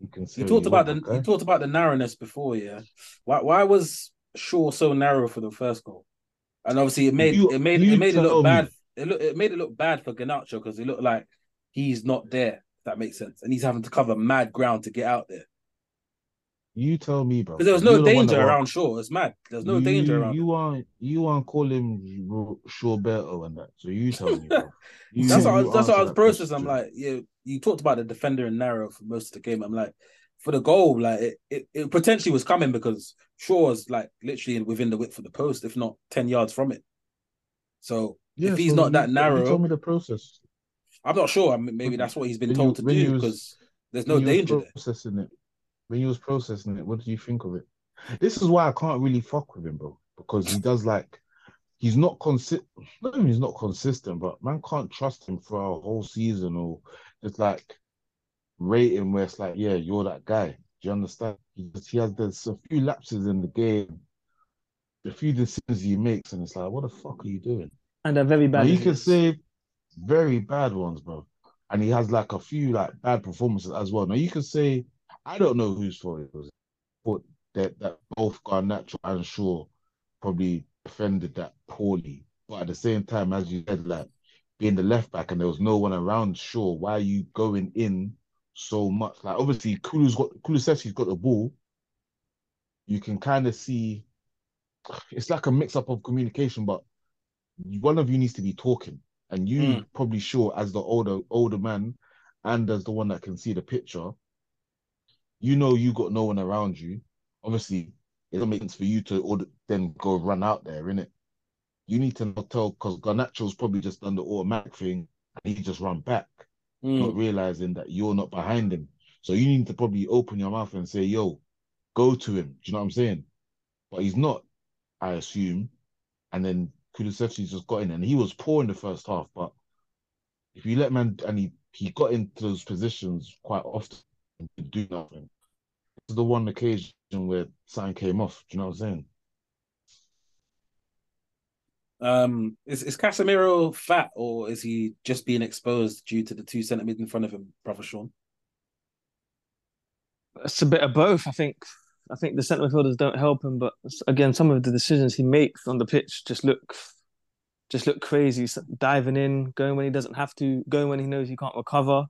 You can say You talked about the want, you talked about the narrowness before, yeah. Why why was Shaw so narrow for the first goal? And obviously it made You- it made it made it look me. bad. It look it made it look bad for Garnacho because it looked like he's not there. If that makes sense, and he's having to cover mad ground to get out there. You tell me, bro. Because there was no the one that danger around Shaw. It's mad. There's no you, danger around. You aren't you aren't calling Shaw better and that. So you tell me. <laughs> You- that's what I was, that's what I was processing. I'm like, yeah, you talked about the defender and narrow for most of the game. I'm like, for the goal, like it, it, it potentially was coming because Shaw was like literally within the width of the post, if not ten yards from it. So Yeah, if he's so not you- that You narrow, told me the process. I'm not sure. I mean, maybe that's what he's been when told to do because there's no when you was danger there. processing it. When you was processing it, what did you think of it? This is why I can't really fuck with him, bro. Because he does like he's not consistent. Not even he's not consistent, but man can't trust him for a whole season or just like rating where it's like, yeah, you're that guy. Do you understand? He, just- he has there's a few lapses in the game, a few decisions he makes, and it's like, what the fuck are you doing? And they're very Now bad. you can say very bad ones, bro. And he has like a few like bad performances as well. Now you can say, I don't know whose fault it was, but that that both Garnacho and Shaw probably defended that poorly. But at the same time, as you said, like being the left back and there was no one around Shaw, why are you going in so much? Like obviously Kulu's got Kulusevski's got the ball. You can kind of see <sighs> it's like a mix up of communication, but one of you needs to be talking, and you Mm. probably sure as the older older man, and as the one that can see the picture, you know you got no one around you. Obviously, it doesn't make sense for you to order, then go run out there, innit? You need to not tell because Garnacho's probably just done the automatic thing and he just run back, Mm. not realizing that you're not behind him. So you need to probably open your mouth and say, "Yo, go to him." Do you know what I'm saying? But he's not, I assume. And then Kulusevski's just got in, and he was poor in the first half. But if you let man, and he he got into those positions quite often and didn't do nothing. This is the one occasion where something came off. Do you know what I'm saying? Um, is is Casemiro fat or is he just being exposed due to the two centimeters in front of him, brother Sean? It's a bit of both. I think. I think the centre midfielders don't help him, but again, some of the decisions he makes on the pitch just look, just look crazy. Diving in, going when he doesn't have to, going when he knows he can't recover.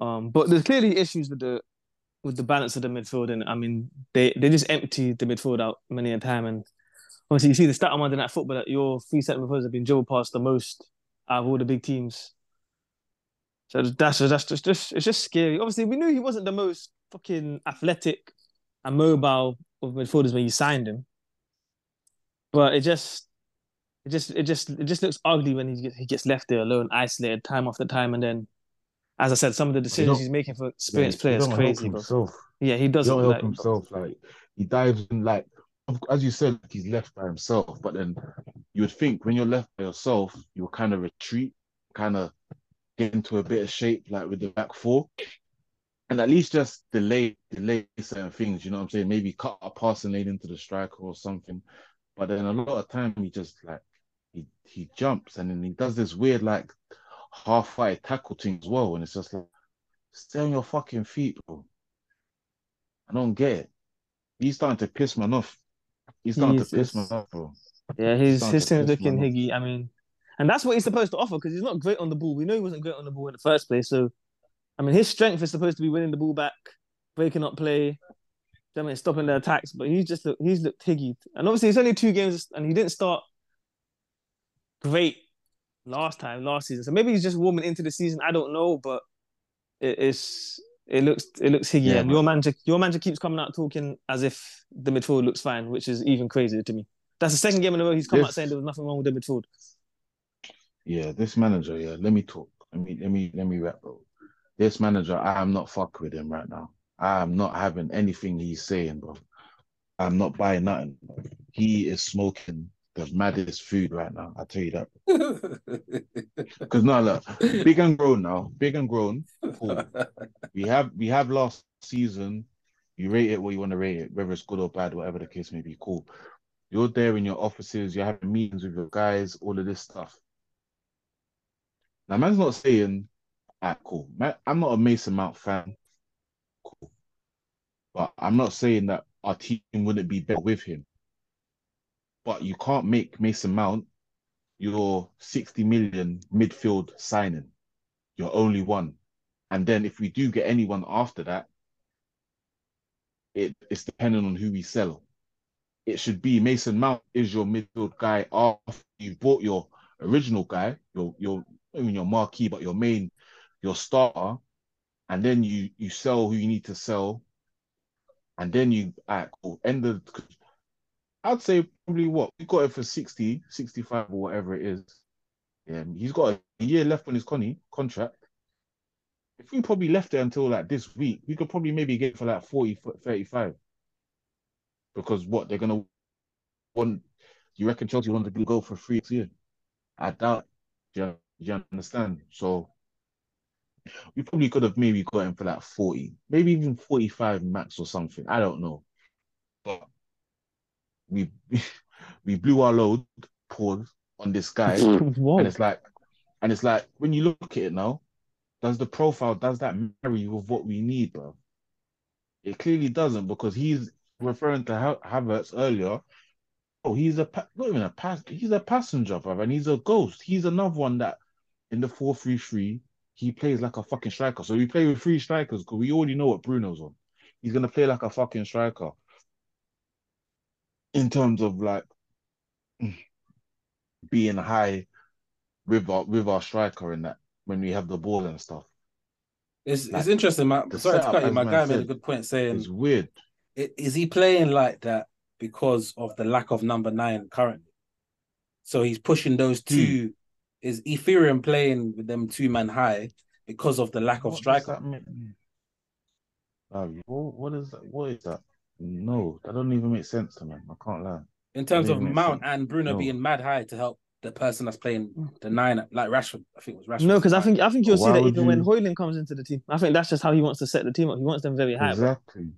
Um, but there's clearly issues with the with the balance of the midfield, and I mean, they they just empty the midfield out many a time, and obviously you see the stat on Monday Night Football that your three centre midfielders have been dribbled past the most out of all the big teams. So that's that's just, just it's just scary. Obviously, we knew he wasn't the most fucking athletic and mobile of midfielders when you signed him, but it just it just it just it just looks ugly when he gets, he gets left there alone, isolated time after time, and then. As I said, some of the decisions he's making for experienced he players crazy, bro. himself. Yeah, he He doesn't don't help like, himself. Like he dives in, like as you said, he's left by himself. But then you would think when you're left by yourself, you will kind of retreat, kind of get into a bit of shape, like with the back four, and at least just delay delay certain things. You know what I'm saying? Maybe cut a passing lane into the striker or something. But then a lot of time he just like he he jumps and then he does this weird like half-fight tackle thing as well, and it's just like stay on your fucking feet, bro. I don't get it. He's starting to piss me off. He's starting He's- to piss man it's- off, bro. Yeah, his his team's looking higgy. I mean, and that's what he's supposed to offer because he's not great on the ball. We know he wasn't great on the ball in the first place. So, I mean, his strength is supposed to be winning the ball back, breaking up play, I mean, stopping the attacks. But he's just look, he's looked higgy, and obviously it's only two games, and he didn't start great last time, last season. So maybe he's just warming into the season. I don't know, but it is. It looks it looks higgy, Yeah, and your manager your manager keeps coming out talking as if the midfield looks fine, which is even crazier to me. That's the second game in a row he's come out saying there was nothing wrong with the midfield. Yeah, this manager, yeah. Let me talk. Let me let me let me rap, bro. This manager, I am not fuck with him right now. I am not having anything he's saying, bro. I'm not buying nothing. He is smoking the maddest food right now. I tell you that. <laughs> Because now look, big and grown now, big and grown. Cool. <laughs> We have we have last season. You rate it what you want to rate it, whether it's good or bad, whatever the case may be. Cool. You're there in your offices. You're having meetings with your guys. All of this stuff. Now, man's not saying, ah, cool. Man, I'm not a Mason Mount fan. Cool. But I'm not saying that our team wouldn't be better with him. But you can't make Mason Mount your 60 million midfield signing. Your only one. And then if we do get anyone after that, it, it's dependent on who we sell. It should be Mason Mount is your midfield guy after you've bought your original guy, your your I mean your marquee, but your main, your starter, and then you you sell who you need to sell, and then you at cool, end the. I'd say probably what we got it for 60, 65 or whatever it is. Yeah, he's got a year left on his Connie contract. If we probably left it until like this week, we could probably maybe get for like 40, 35. Because what they're gonna want you reckon Chelsea want to go for free this year? I doubt. Do you, do you understand? So we probably could have maybe got him for like 40, maybe even 45 max or something. I don't know. But we <laughs> we blew our load, pause on this guy. <laughs> And it's like, and it's like when you look at it now, does the profile does that marry with what we need, bro? It clearly doesn't because he's referring to Ha- Havertz earlier. Oh, he's a pa- not even a pass. He's a passenger, bro, and he's a ghost. He's another one that in the four three three he plays like a fucking striker. So we play with three strikers because we already know what Bruno's on. He's gonna play like a fucking striker. In terms of like being high with our with our striker in that when we have the ball and stuff. It's Like, it's interesting. My, sorry to cut you. My guy made a good point saying, It's weird. is he playing like that because of the lack of number nine currently? So he's pushing those Hmm. two. Is Ethereum playing with them two man high because of the lack of What does striker? that mean? What is that? What is that? No, that doesn't even make sense to me. I can't lie. In terms of Mount sense. and Bruno No. being mad high to help the person that's playing the nine, like Rashford. I think it was Rashford. No, because I think I think you'll see that would even when you- Højlund comes into the team. I think that's just how he wants to set the team up. He wants them very high. bro. Exactly.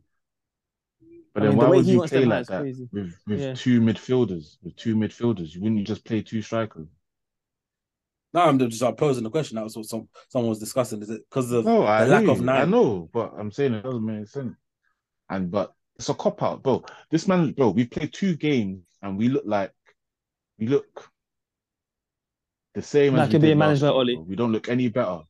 But I then mean, the why way would he you wants play them like that crazy. with with Yeah. two midfielders? With two midfielders, wouldn't you just play two strikers? No, I'm just uh, posing the question. That was what some someone was discussing. Is it because of No, I the lack hear of you. I know, but I'm saying it doesn't make sense. And but it's a cop out, bro. This man, bro, we played two games and we look like we look the same we you're did being last year, Ole. bro. We don't look any better.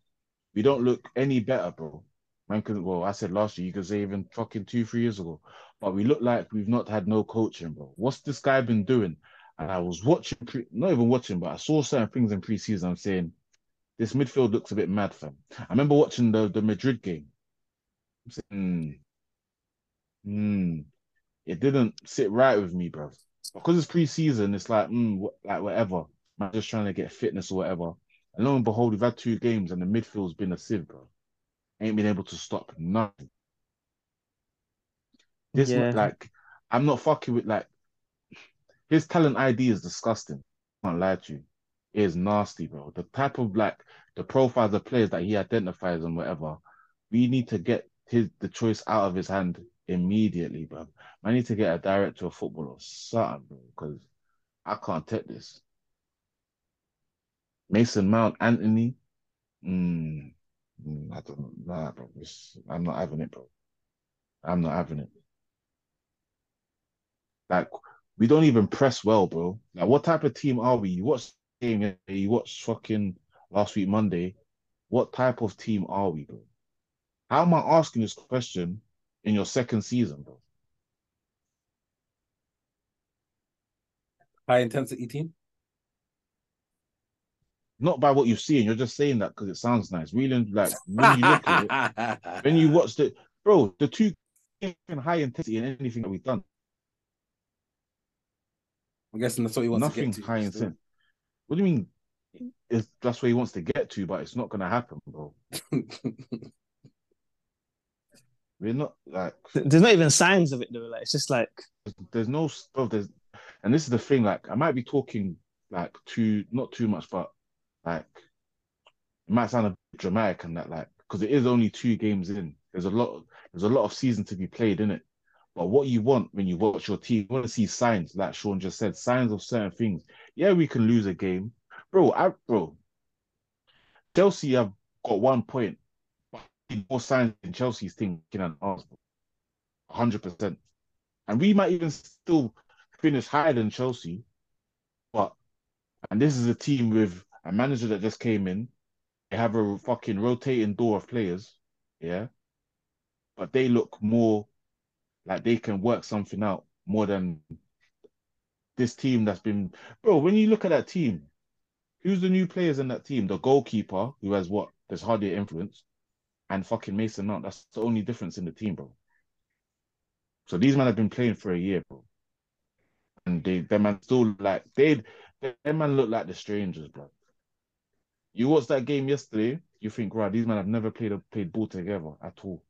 We don't look any better, bro. Man, could well, I said last year, you could say even fucking two, three years ago. But we look like we've not had no coaching, bro. What's this guy been doing? And I was watching, pre- not even watching, but I saw certain things in preseason. I'm saying this midfield looks a bit mad, fam. I remember watching the, the Madrid game. I'm saying, hmm. Hmm, hmm, it didn't sit right with me, bro. Because it's preseason, it's like, mm, wh- like whatever. Man, just trying to get fitness or whatever. And lo and behold, we've had two games and the midfield's been a sieve, bro. Ain't been able to stop nothing. This Yeah. like, I'm not fucking with like his talent ID is disgusting. I can't lie to you. It is nasty, bro. The type of like the profiles of players that he identifies and whatever, we need to get his the choice out of his hand immediately, bro. I need to get a director of football or something, bro, because I can't take this. Mason Mount, Antony, mm, mm, I don't know, nah, bro. It's, I'm not having it, bro. I'm not having it. Like we don't even press well, bro. Like what type of team are we? You watch game, you watch fucking last week Monday. What type of team are we, bro? How am I asking this question in your second season, bro? High intensity team. Not by what you've seen. You're just saying that because it sounds nice. Really, like when you look at it, <laughs> when you watch the bro, the two in high intensity in anything that we've done. I'm guessing that's what he wants Nothing to get to. high intensity. What do you mean? Is that's where he wants to get to, but it's not gonna happen, bro. <laughs> We're not like There's not even signs of it though. Like it's just like there's no stuff. There's and this is the thing. Like I might be talking like too not too much, but like it might sound a bit dramatic and that like because it is only two games in. There's a lot. There's a lot of season to be played in it. But what you want when you watch your team, you want to see signs, like Sean just said, signs of certain things. Yeah, we can lose a game, bro. I, bro, Chelsea have got one point, more signs in Chelsea's team than Arsenal, hundred percent. And we might even still finish higher than Chelsea, but and this is a team with a manager that just came in. They have a fucking rotating door of players, yeah, but they look more like they can work something out more than this team that's been bro. When you look at that team, who's the new players in that team? The goalkeeper who has what? There's hardly influence, and fucking Mason Mount. That's the only difference in the team, bro. So these men have been playing for a year, bro. And they them man still like they them man look like the strangers, bro. You watch that game yesterday, you think, right, these men have never played a played ball together at all.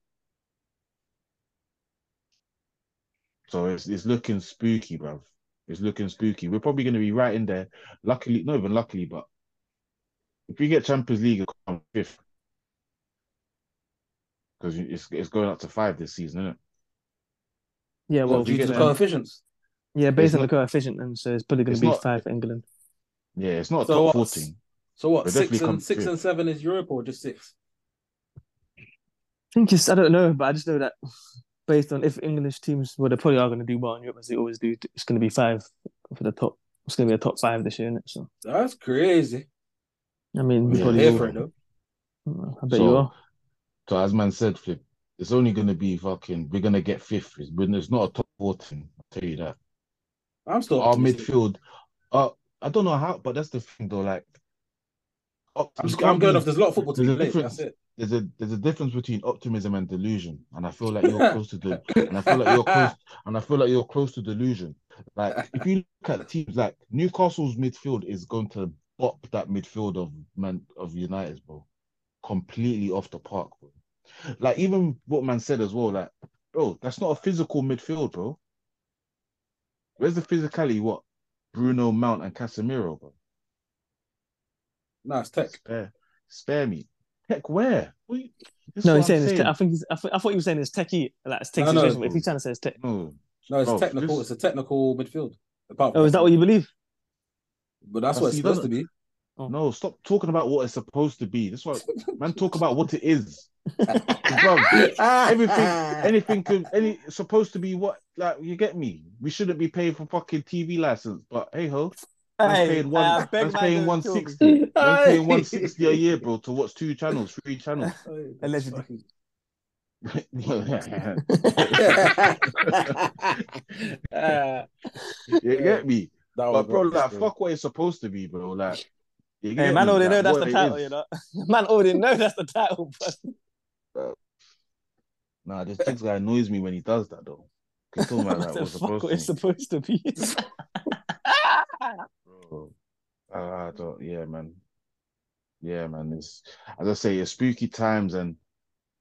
So it's it's looking spooky, bro. It's looking spooky. We're probably gonna be right in there. Luckily, not even luckily, but if we get Champions League, fifth. Because it's it's going up to five this season, isn't it? Yeah, well, Well, due to the um, coefficients. yeah, based It's on the not- coefficient, and so it's probably going to be not- five for England. Yeah, it's not a So top what's- 14. So what? We'll Six definitely come and six fifth. and seven is Europe or just six? I think it's I don't know, but I just know that based on if English teams, well, they probably are going to do well in Europe as they always do. It's going to be five for the top. It's going to be a top five this year, isn't it? So That's crazy. I mean, we Yeah, probably Here for it though. I bet So- you are. So as man said, Flip, it's only gonna be fucking. We're gonna get fifth. It's, but it's not a top 14. I'll tell you that. I'm still Our optimistic. midfield. Uh, I don't know how, but that's the thing though. Like, I'm, optimism just, I'm going off. There's a lot of football to There's difference. That's it. there's a there's a difference between optimism and delusion, and I feel like you're close to the, and I feel like you're close, <laughs> and I feel like you're close to delusion. Like if you look at teams like Newcastle's midfield is going to bop that midfield of man of United's, bro, completely off the park, bro. Like even what man said as well, like, bro, that's not a physical midfield, bro. Where's the physicality? What Bruno, Mount, and Casemiro, bro? No, it's tech. Spare, spare me. Heck, where? You- No, he's I'm saying it's. Te- I think he's, I, th- I thought he was saying it's techie, like it's tech No, no, situation. but if he's trying to say it's tech, No, No, it's Bro, technical. this- It's a technical midfield. Apart oh, is that what you believe? But that's But what it's supposed to doesn't- be. no, stop talking about what it's supposed to be. That's what man talk about what it is. <laughs> Bro, everything, <laughs> anything could any supposed to be what like you get me. We shouldn't be paying for fucking TV license, but hey ho, man's paying one, I beg man's man, paying don't one kill me. sixty, man's paying one sixty a year, bro, to watch two channels, three channels. <laughs> Allegedly. Ah, you get me? that But was bro, rubbish, like fuck what it's supposed to be, bro. Like, you Hey, <laughs> man, already know that's the title, is. you know. Man already know that's the title. But Nah, this this guy annoys me when he does that though. He's talking about <laughs> what that the was supposed what it's to. supposed to be. <laughs> Bro. I, I don't. Yeah, man. Yeah, man. It's as I say, it's spooky times and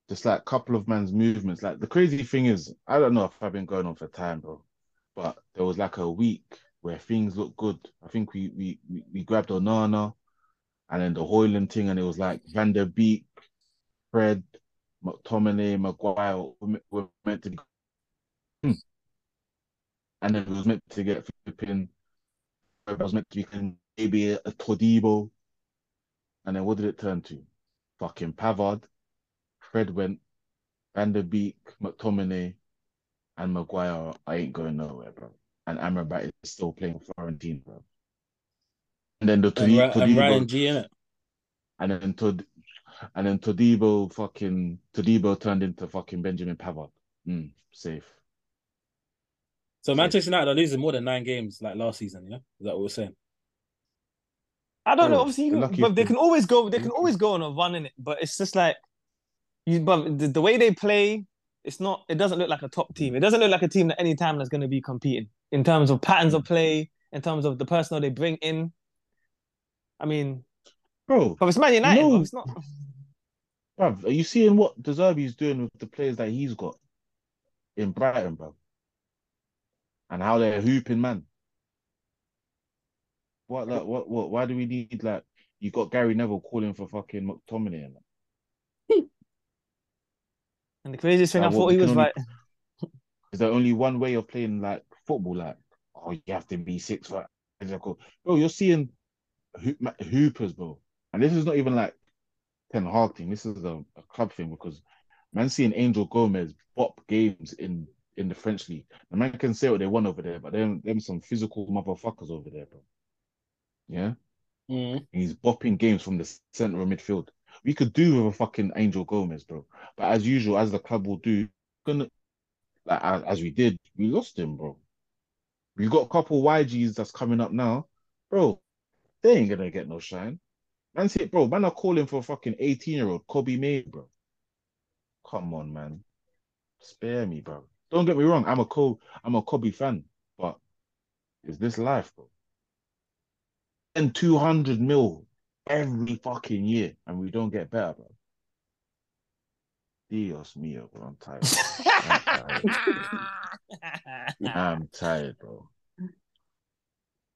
just like couple of man's movements. Like the crazy thing is, I don't know if I've been going on for time, bro, but there was like a week where things looked good. I think we we we, we grabbed Onana and then the Højlund thing, and it was like Van der Beek, Fred, McTominay, Maguire were, meant to be. Hmm. And then it was meant to get flipping. It was meant to be maybe a, a Todibo. And then what did it turn to? Fucking Pavard. Fred went. Van der Beek, McTominay, and Maguire. I ain't going nowhere, bro. And Amrabat is still playing Fiorentina, bro. And then the And, Todi- Ra- and Todibo, Ryan G in it. and then Tod, and then Todibo fucking Todibo turned into fucking Benjamin Pavard. Mm, safe. So Manchester United are losing more than nine games like last season. Yeah, is that what we're saying? I don't know. Obviously, you the can, but they can always go. They can always go on a run in it. But it's just like you. But the, the way they play, it's not. It doesn't look like a top team. It doesn't look like a team that any time that's going to be competing in terms of patterns of play, in terms of the personnel they bring in. I mean, Bro, but it's Man United. No. it's not. bruv, are you seeing what De Zerbi's doing with the players that he's got in Brighton, bro? And how they're hooping, man. What, like, what, what? Why do we need like you got Gary Neville calling for fucking McTominay? And? <laughs> And the craziest thing, Uh, I thought he was only- right. <laughs> Is there only one way of playing like football? Like, oh, you have to be six foot. Bro, you're seeing hoopers, bro. And this is not even like Ten Hag thing. This is a, a club thing because man seeing Angel Gomes bop games in in the French league. The man can say what they want over there, but them them some physical motherfuckers over there, bro. Yeah, Mm. he's bopping games from the center of midfield. We could do with a fucking Angel Gomes, bro. But as usual, as the club will do, gonna like as, as we did, we lost him, bro. We got a couple YGs that's coming up now, bro. They ain't gonna get no shine. Man, see, bro, man are calling for a fucking 18 year old Kobbie May, bro. Come on, man. Spare me, bro. Don't get me wrong. I'm a Co I'm a Kobbie fan, but is this life, bro? And 200 mil every fucking year, and we don't get better, bro. Dios mío, bro. I'm tired. I'm tired. <laughs> I'm tired, bro.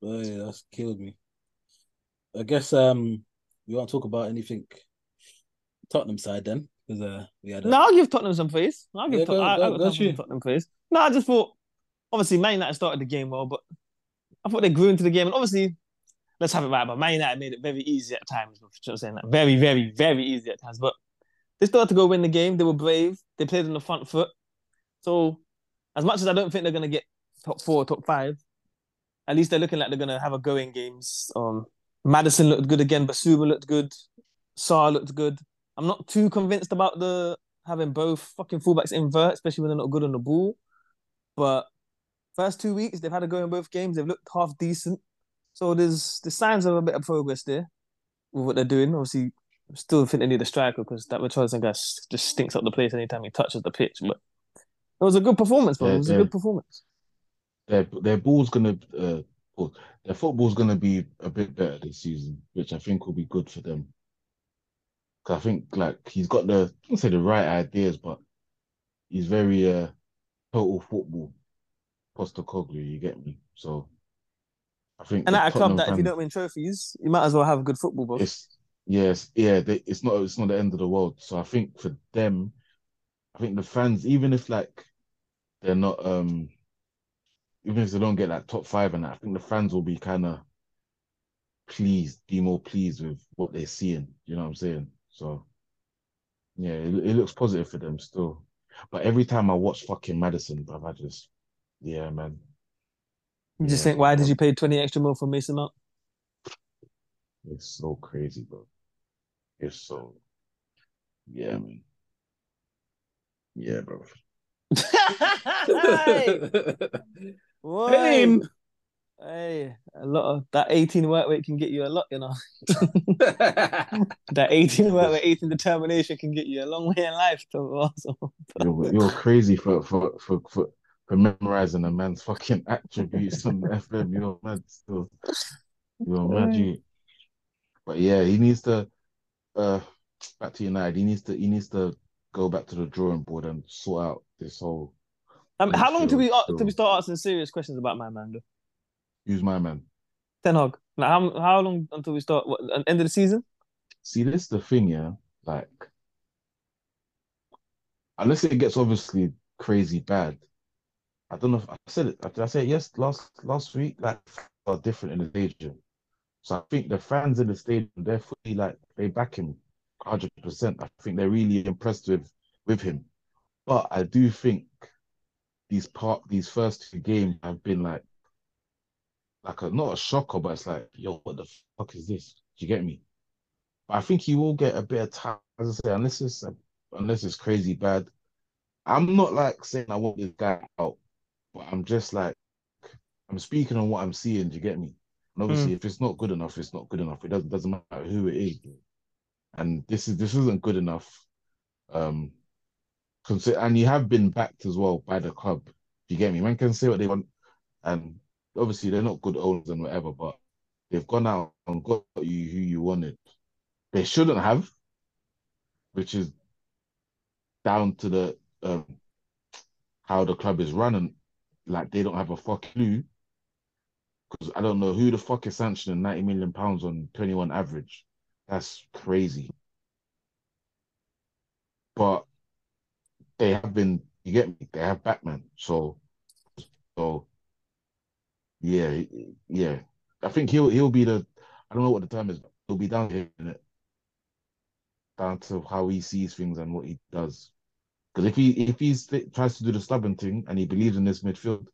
Yeah, that's killed me. I guess um we won't talk about anything Tottenham side then because uh we had a, No, I'll give Tottenham some praise. I'll give Yeah, Tot- go- I, go- I go. Tottenham praise. No, I just thought obviously Man United started the game well, but I thought they grew into the game, and obviously let's have it right. But Man United made it very easy at times. You know I'm saying that very, very, very easy at times. But they started to go win the game. They were brave. They played on the front foot. So as much as I don't think they're gonna get top four, top five, at least they're looking like they're gonna have a go in games. Um, Maddison looked good again. Bissouma looked good. Sarr looked good. I'm not too convinced about the having both fucking fullbacks invert, especially when they're not good on the ball. But first two weeks they've had a go in both games. They've looked half decent. So there's the signs of a bit of progress there with what they're doing. Obviously, I still think they need a striker because that Richarlison guy just stinks up the place anytime he touches the pitch. But it was a good performance, bro. It was a good performance. their their ball's gonna uh well, their football's gonna be a bit better this season, which I think will be good for them. Cause I think like he's got the I don't say the right ideas, but he's very uh total football. Postecoglou, you get me? So I think And at a club that if you don't win trophies, you might as well have a good football, bro. it's yes, yeah, they, it's not it's not the end of the world. So I think for them, I think the fans, even if like they're not um even if they don't get that top five and I think the fans will be kind of pleased, be more pleased with what they're seeing. You know what I'm saying? So yeah, it, it looks positive for them still. But every time I watch fucking Maddison, bruv, I just yeah, man. You just think, why did you pay 20 extra more for Mason Mount? It's so crazy, bro. It's so yeah, man. Yeah, bro. <laughs> <laughs> hey, Why? Hey, a lot of that 18 work rate can get you a lot, you know. <laughs> That 18 work rate, 18 determination can get you a long way in life. So. You're, you're crazy for for for for for memorizing a man's fucking <laughs> attributes on the FM. You're mad still. You're mad, you. But yeah, he needs to. Uh, back to United. He needs to. He needs to go back to the drawing board and sort out this whole. Um, how long till we till we start asking serious questions about my man? Though? Who's my man? Ten Hag. Like how how long until we start? What an end of the season? See, this is the thing, yeah. Like, unless it gets obviously crazy bad, I don't know if I said it. Did I say it yes last last week? Like, are different in the stadium. So I think the fans in the stadium, they're fully like they back him, hundred percent. I think they're really impressed with with him. But I do think these part these first two games have been like like a not a shocker, but it's like, yo, what the fuck is this? Do you get me? But I think he will get a bit of time, as I say, unless it's unless it's crazy bad. I'm not like saying I want this guy out, but I'm just like I'm speaking on what I'm seeing. Do you get me? And obviously, if it's not good enough, it's not good enough. It doesn't doesn't matter who it is. And this is this isn't good enough. Um, consider and you have been backed as well by the club. Do you get me? Man can say what they want, and obviously they're not good owners and whatever, but they've gone out and got you who you wanted. They shouldn't have, which is down to the um how the club is running. Like they don't have a fuck clue. Because I don't know who the fuck is sanctioning 90 million pounds on 21 average. That's crazy. But they have been, you get me, they have Batman. So so yeah, yeah. I think he'll he'll be the I don't know what the term is, but he'll be down here in it. Down to how he sees things and what he does. Because if he if he tries to do the stubborn thing and he believes in this midfield,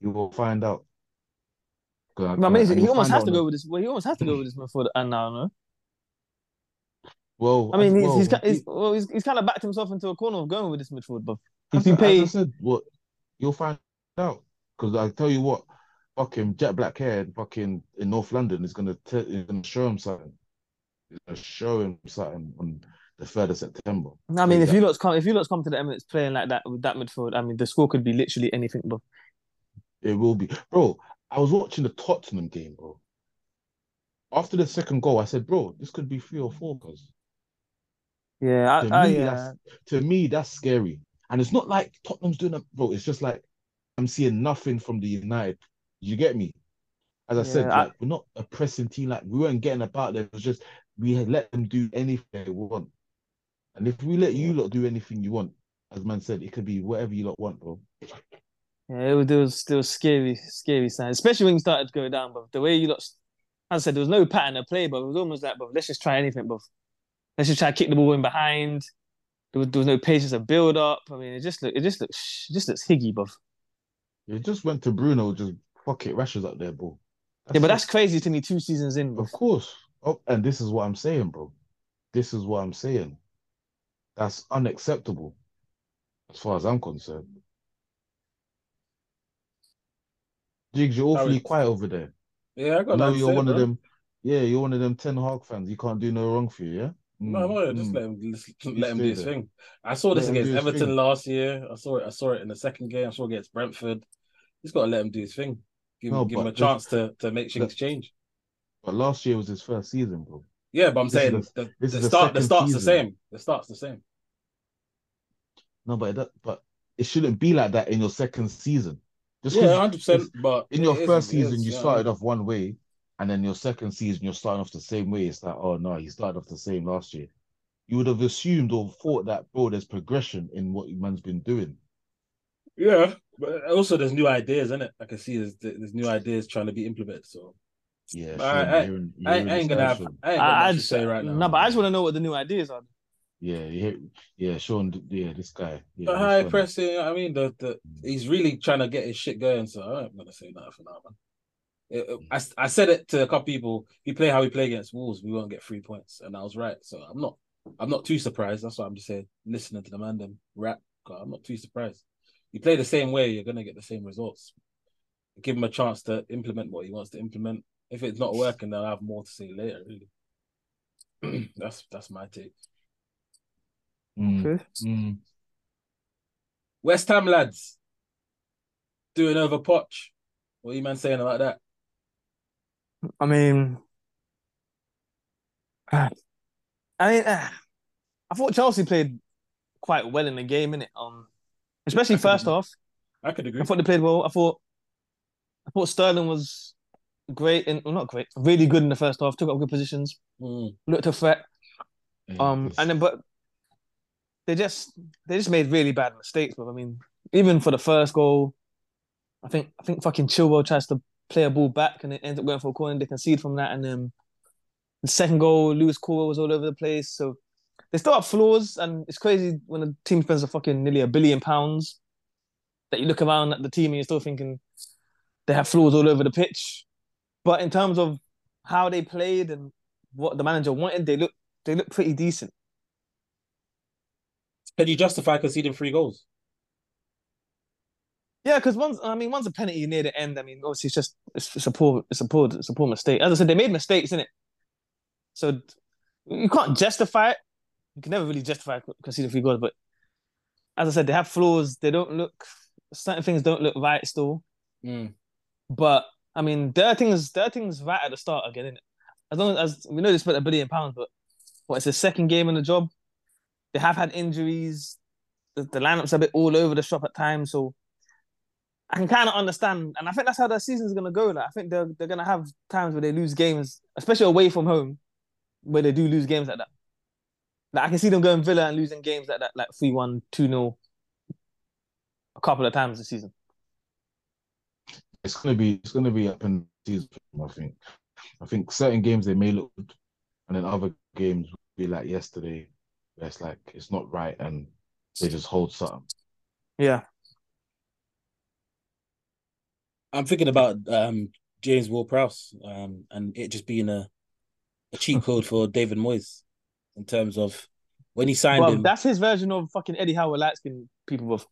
he will find out. I- I mean, he almost has to go with this. Well, he almost has to go with this before and now, no. Well, I mean, he's well, he's, he's well, he's, he's kind of backed himself into a corner of going with this midfield, but as he's been I- said, what You'll find out. Because I tell you what, fucking jet black hair, fucking in North London is gonna tell, is gonna show him something. He's gonna show him something on the third of September. I mean, if you lot's come, if you lot's come to the Emirates playing like that with that midfield, I mean, the score could be literally anything, bro. It will be, bro. I was watching the Tottenham game, bro. After the second goal, I said, bro, this could be three or four. Cause Yeah, to I, I, me, yeah. that's uh, to me that's scary. And it's not like Tottenham's doing a bro. It's just like I'm seeing nothing from the United. You get me? As I said, I- like we're not a pressing team. Like we weren't getting about there. It was just we had let them do anything they want. And if we let you lot do anything you want, as man said, it could be whatever you lot want, bro. Yeah, it was, it was still scary, scary sign, especially when you started to go down. But the way you lot, as I said, there was no pattern of play, but it was almost like, but let's just try anything, but let's just try to kick the ball in behind. There was, there was no patience of build up. I mean, it just look, it just looks, it just looks higgy, bruv. It just went to Bruno, just fuck it, rashes up there, bro. Yeah, but it. that's crazy to me. Two seasons in, bruv. Of course. Oh, and this is what I'm saying, bro. This is what I'm saying. That's unacceptable, as far as I'm concerned. Jigs, you're awfully Harry. quiet over there. Yeah, I got I know you're say, one of them. Yeah, you're one of them Ten Hag fans. You can't do no wrong for you, yeah? No, Mm, no, just mm. let him just let him do his thing. I saw this Let against Everton thing. last year. I saw it. I saw it in the second game. I saw it against Brentford. He's got to let him do his thing. Give, No, give him a this- chance to to make things change. But last year was his first season, bro. Yeah, but I'm This is saying the- the, this the is start the start's the same. The start's the same. No, but that, but it shouldn't be like that in your second season. Just Yeah, hundred percent. But in your first is, season you yeah. started off one way, and then your second season you're starting off the same way. It's like, oh no, he started off the same last year. You would have assumed or thought that, bro, there's progression in what man's been doing. Yeah, but also there's new ideas, isn't it? I can see there's there's new ideas trying to be implemented. So Yeah, I- I- you're hearing- you're I, I ain't gonna have I ain't got I, I much to just, say right now. no, but I just want to know what the new ideas are. Yeah, you hear, yeah, Sean, yeah, this guy. Yeah, The high funny. pressing, I mean, the, the mm. he's really trying to get his shit going. So I'm gonna say that for now, man. It- it- I, I said it to a couple people. We play how we play against Wolves, we won't get three points, and I was right. So I'm not, I'm not too surprised. That's what I'm just saying. Listening to the man them rap, I'm not too surprised. You play the same way, you're gonna get the same results. Give him a chance to implement what he wants to implement. If it's not working, then I'll have more to say later. Really, <clears throat> that's that's my take. Mm, Okay. mm. West Ham lads doing over Poch. What are you man saying about that? I mean, <sighs> I mean, <sighs> I thought Chelsea played quite well in the game, innit? Um, especially I first agree. half. I could agree. I thought they played well. I thought, I thought Sterling was great and well, not great, really good in the first half. Took up good positions, Mm. looked a threat. Um, and then but they just they just made really bad mistakes. But I mean, even for the first goal, I think I think fucking Chilwell tries to play a ball back and it ends up going for a corner. They concede from that, and then the second goal, Levi Colwill was all over the place. So they still have flaws, and it's crazy when a team spends a fucking nearly a billion pounds that you look around at the team and you're still thinking they have flaws all over the pitch. But in terms of how they played and what the manager wanted, they look they look pretty decent. Can you justify conceding three goals? Yeah, because once I mean, once a penalty near the end, I mean, obviously it's just it's, it's a poor it's a poor it's a poor mistake. As I said, they made mistakes in it, so you can't justify it. You can never really justify conceding three goals, but as I said, they have flaws. They don't look certain things don't look right still. Mm. But I mean, there are things there are things right at the start again, innit? As long as, we know they spent a billion pounds, but what it's the second game in the job. They have had injuries. The, the lineup's a bit all over the shop at times, so I can kind of understand, and I think that's how their season's gonna go. Like I think they're they're gonna have times where they lose games, especially away from home, where they do lose games like that. Like I can see them going Villa and losing games like that, like 3-1, 2-0 a couple of times this season. it's gonna be it's gonna be up in season. I think. I think certain games they may look good, and then other games will be like yesterday, where it's like it's not right, and they just hold something. Yeah. I'm thinking about um, James Ward-Prowse um, and it just being a, a cheat code for David Moyes in terms of when he signed Well, him. that's his version of fucking Eddie Howe light skin people with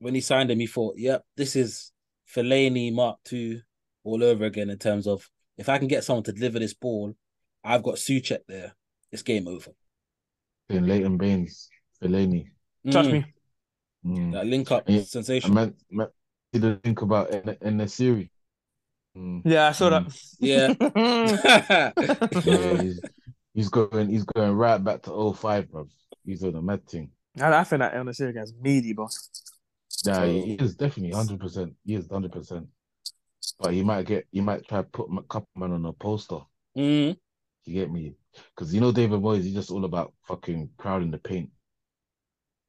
when he signed him, he thought, "Yep, this is Fellaini Mark II all over again." In terms of if I can get someone to deliver this ball, I've got Souček there. It's game over. In Leighton Baines, Fellaini. Trust Mm, me. Mm. That link up, Yeah, sensation. meant, meant didn't think about in in the series. Mm. Yeah, I saw that. <laughs> Yeah. Yeah, <laughs> he's, he's going he's going right back to 05, bro. He's on a mad thing. I, I think that on the series against meaty, boss. Yeah, So- he is definitely hundred percent. He is hundred percent. But he might get he might try to put a couple man on a poster. Mm, You get me? Because you know David Moyes, he's just all about fucking crowding the paint,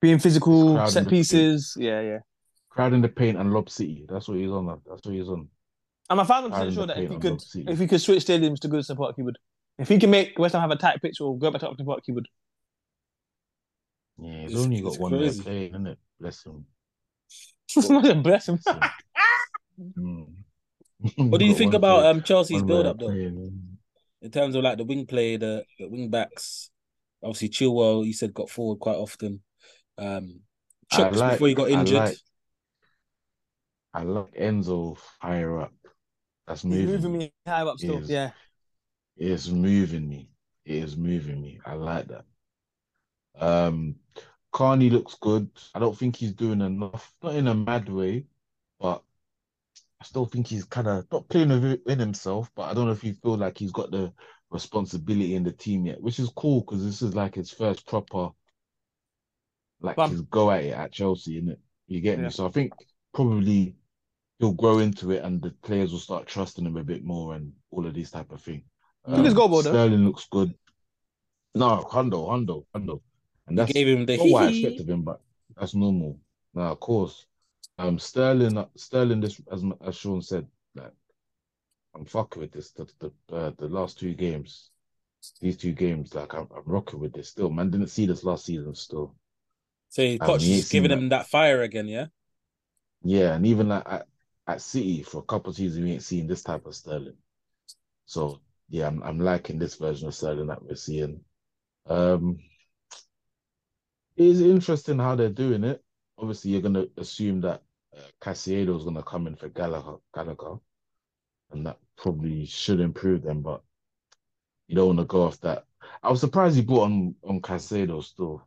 Being physical, set pieces. Yeah, yeah. Crowding the paint and lob city. That's what he's on. That's what he's on. I'm a thousand percent sure that if he could, if he could switch stadiums to Goodison Park, he would. If he can make West Ham have a tight pitch or go back to Upton Park, he would. Yeah, he's It's- only got one more crazy. play, isn't it? Bless him. Bless him. Bless <laughs> him. Mm. What do you think about um Chelsea's build up though? play, man. In terms of like the wing play, the, the wing backs. Obviously, Chilwell, you said got forward quite often. Um, Chucks like- before he got I injured. like- I like Enzo higher up. That's He's moving. moving me. me high up still. Yes. Yeah. It's moving me. It is moving me. I like that. Um, Carney looks good. I don't think he's doing enough, not in a mad way, but I still think he's kind of not playing within himself. But I don't know if he feel like he's got the responsibility in the team yet, which is cool because this is like his first proper, like Bump. his go at it at Chelsea, isn't it? You get Yeah. me? So I think probably he'll grow into it, and the players will start trusting him a bit more, and all of these type of thing. Look at his goal, though. Sterling looks good. No, Hundo, Hundo, Hundo. And He that's gave him the not what I hee-hee. expect of him, but that's normal. Now, of course, um, Sterling, Sterling, this as as Sean said, like I'm fucking with this. The the uh, the last two games, these two games, like I'm, I'm rocking with this still. Man, didn't see this last season still. So I Poch he is giving seen him that fire again, yeah. Yeah, and even like at, at City for a couple of seasons, we ain't seen this type of Sterling. So yeah, I'm I'm liking this version of Sterling that we're seeing. Um, it is interesting how they're doing it. Obviously, you're gonna assume that uh, Caicedo is gonna come in for Gallagher, Gallagher, and that probably should improve them. But you don't want to go off that. I was surprised he brought on on Caicedo still.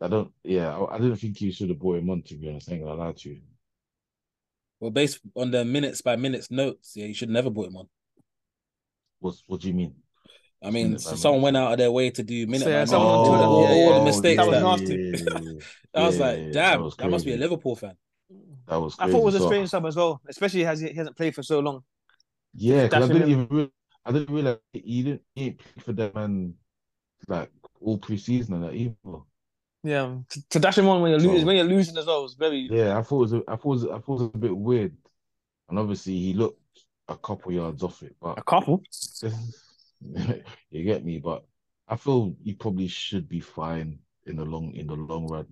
I don't. Yeah, I, I didn't think he should have bought him on. To be honest, I ain't gonna to you. Well, based on the minutes by minutes notes, yeah, you should never put him on. What What do you mean? I mean, so someone minute. went out of their way to do minute So, yeah, by minute, on oh, all, yeah, all yeah, the mistakes. that was nasty. yeah, <laughs> I was yeah, like, damn, that that, must be a. Liverpool fan. That was I thought it was a So- strange sub as well, especially as he, he hasn't played for so long. Yeah, because I didn't him. even real- I didn't realize he didn't he play for them and like all preseason and that either. Yeah, to, dash him on when you're losing, So- when you're losing as well is very. Yeah, I thought it was a, I thought it was, I thought it was a bit weird, and obviously he looked a couple yards off it, but A couple. <laughs> you get me. But I feel he probably should be fine in the long in the long run.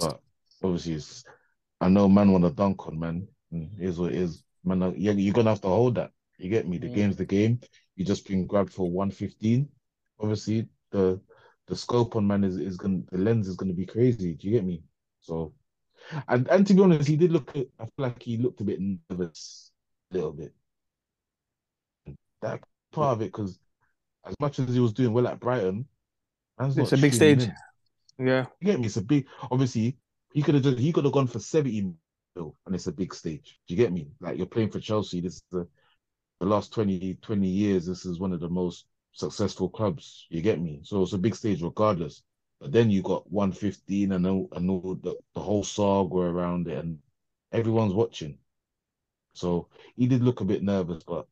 But obviously, it's I know man want to dunk on man. Mm, Here's what it is. Man, uh, yeah, you're gonna have to hold that. You get me? The Mm. game's the game. You just been grabbed for 115. Obviously, the the scope on man is, is gonna the lens is gonna be crazy. Do you get me? So and and to be honest, he did look I feel like he looked a bit nervous a little bit. That part of it, because as much as he was doing well at Brighton, It's a big stage. in. Yeah, You get me? It's a big. Obviously, he could have just he could have gone for seventy mil, and it's a big stage. Do you get me? Like you're playing for Chelsea. This is the the last 20, 20 years. This is one of the most successful clubs. You get me? So it's a big stage, regardless. But then you got one fifteen, and all, and all the the whole saga around it, and everyone's watching. So he did look a bit nervous, but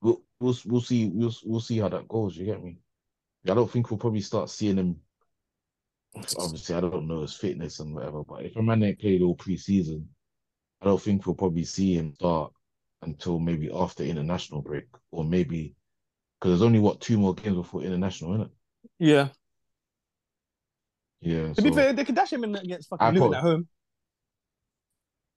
we'll we'll we'll see we'll we'll see how that goes. You get me? I don't think we'll probably start seeing him obviously I don't know his fitness and whatever, but if a man ain't played all preseason, I don't think we'll probably see him start until maybe after international break, or maybe because there's only what two more games before international, isn't it? yeah. Yeah. To be so- fair, they could dash him in against fucking I Luton at home.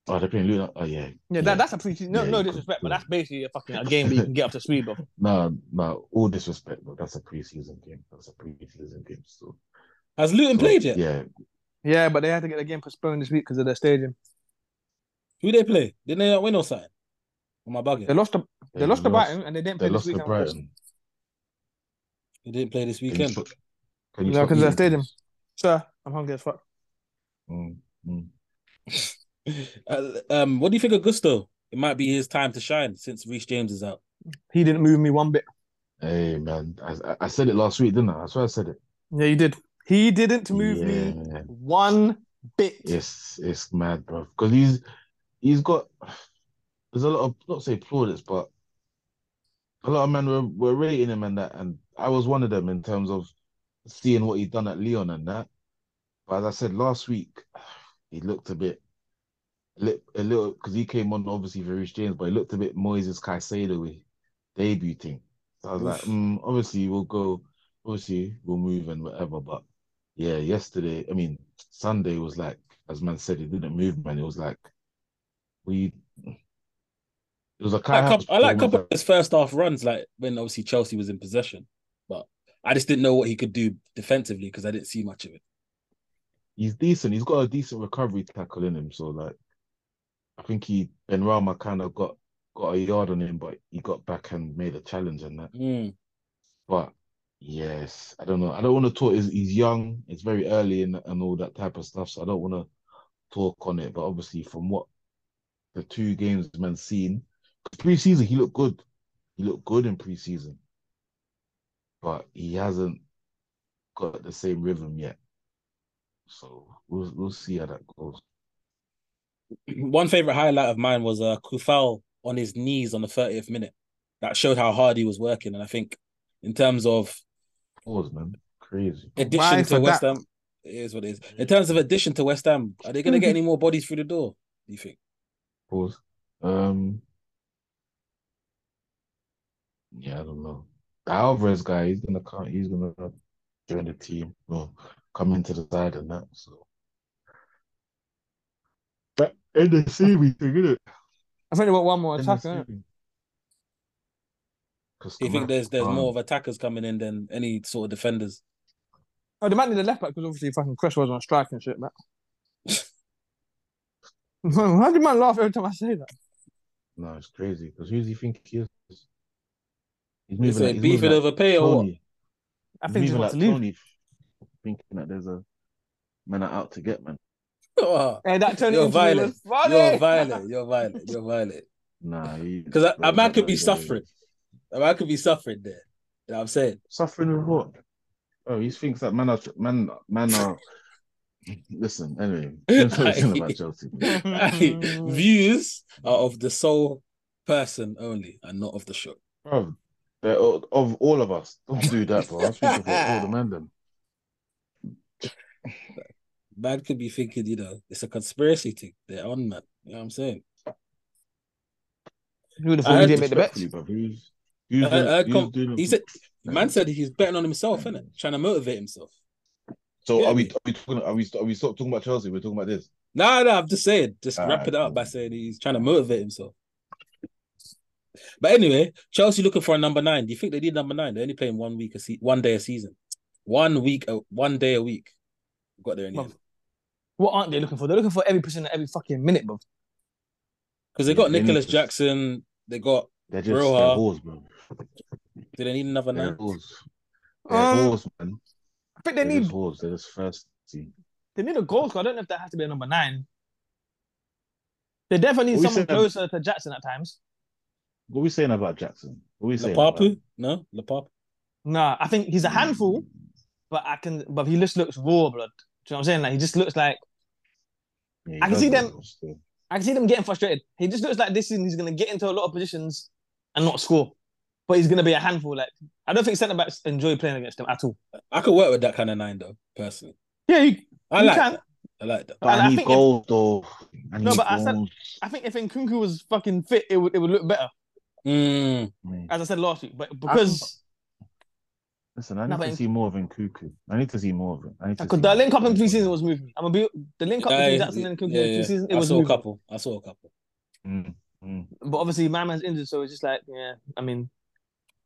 oh, they're playing Luton. Oh yeah. Yeah, that, that's a pretty no Yeah, no disrespect, could- but that's basically a fucking a game that you <laughs> can get up to speed, bro. No, no, all disrespect, but that's a preseason game. That's a preseason game. So Has Luton so, played yet? Yeah. Yeah, but they had to get the game postponed this week because of their stadium. Who they play? Didn't they not win or something? Am I bugging? They lost to they, They lost to Brighton and they didn't They play lost this to. Brighton. They didn't play this Can you weekend. stop- can you No, stop because of the eating, stadium. please? Sir, I'm hungry as fuck. Mm, mm. <laughs> Uh, um, what do you think of Gusto? It might be his time to shine since Reece James is out. He didn't move me one bit. Hey man, I, I- I said it last week, didn't I? I swear I said it. Yeah, you did. He didn't move me one bit. It's it's mad, bro. Because he's he's got there's a lot of not say plaudits, but a lot of men were, were rating him and that, and I was one of them in terms of seeing what he'd done at Lyon and that. But as I said last week, <sighs> he looked a bit, a little because he came on obviously for Reece James, but he looked a bit Moises Caicedo with debuting. So I was like, Oof. mm, obviously we'll go, obviously we'll move and whatever, but yeah, yesterday, I mean Sunday was like, as man said, it didn't move, man. It was like we. It was a I Kai like, Havertz couple, I like performance couple of his first half runs, like when obviously Chelsea was in possession, but I just didn't know what he could do defensively because I didn't see much of it. He's decent. He's got a decent recovery tackle in him. So like, I think he Benrahma kind of got got a yard on him, but he got back and made a challenge and that. Mm. But yes, I don't know. I don't want to talk. He's, he's young. It's very early and and all that type of stuff. So I don't want to talk on it. But obviously, from what the two games man seen, preseason he looked good. He looked good in preseason, but he hasn't got the same rhythm yet. So we'll we'll see how that goes. <clears throat> One favorite highlight of mine was uh, Coufal on his knees on the 30th minute. That showed how hard he was working, and I think in terms of Pause, man. Crazy. addition Why to for West that? Ham, it is what it is. In terms of addition to West Ham, are they going to get <laughs> any more bodies through the door? Do you think? Pause. Um. Yeah, I don't know. The Alvarez guy, he's gonna come. He's gonna join the team. Well, come into the side and that. So. But in the series thing, isn't it? I think they want one more attacker. innit? Do you think there's there's um, more of attackers coming in than any sort of defenders? Oh, they might need a left back because obviously fucking Chris was on strike and shit, man. <laughs> <laughs> Why do you man laugh every time I say that? No, it's crazy. Because who does he think he is? He's Is moving like he's beefing moving like pay or what? I think he moving like to leave. Toney, thinking that there's a man are out to get man. <laughs> Oh, Hey, that Toney You're violent. funny. You're <laughs> violent. You're violent. You're violent. Nah, Because <laughs> a, a man could be suffering. A man could be suffering there. You know what I'm saying? Suffering with what? Oh, he thinks that man are man man are. Listen, anyway, let's not listen about Chelsea. Aye, Views are of the sole person only and not of the show. Bro, they're of all of us, don't do that, bro. I'm <laughs> speaking for all the men. Them. Man could be thinking, you know, it's a conspiracy thing. They're on, man. You know what I'm saying? Who would have I thought he didn't make the bets? Bro. Who's, who's, I- doing- I who's com- doing he it? said, Man said he's betting on himself, innit? Trying to motivate himself. So Yeah, are we? Are we talking? Are we? Are we stop talking about Chelsea? We're talking about this. No, no, I'm just saying, just wrap it up by saying he's trying to motivate himself. But anyway, Chelsea looking for a number nine. Do you think they need number nine? They're only playing one week a se- one day a season, one week, a, one day a week. Got there in the Well, What aren't they looking for? They're looking for every person at every fucking minute, bro. because they got They need Nicolas to- Jackson. They got. They're just Bro, they're uh, balls, bro. Do they need another They're nine? balls. They're Um, balls, man. I think they They're need just balls. They're just first team. they need a goal scorer. I don't know if that has to be a number nine. They definitely need we someone said- closer to Jackson at times. What are we saying about Jackson? What are we saying? about Lapapu? No, Lapapu. Nah, I think he's a hmm. handful, but I can but he just looks raw blood. Do you know what I'm saying? Like he just looks like Yeah, I can see them- I can see them getting frustrated. He just looks like this season he's gonna get into a lot of positions and not score. But he's gonna be a handful. Like I don't think centre backs enjoy playing against him at all. I could work with that kind of nine though, personally. Yeah, you, I You like can. that. I like that. But And I I need think if- goals, though. I No, need but I said- I think if Nkunku was fucking fit, it would it would look better. Mm, Mm. As I said last week, but because Listen, I No, need but to see more of Nkunku. I need to see more of it. I need to because see the link up in preseason was moving. I'm gonna be the link up yeah, between Jackson and Nkunku yeah, in yeah. preseason. It I was saw a moving. couple. I saw a couple. Mm, mm. But obviously, my man's injured, so it's just like, yeah. I mean,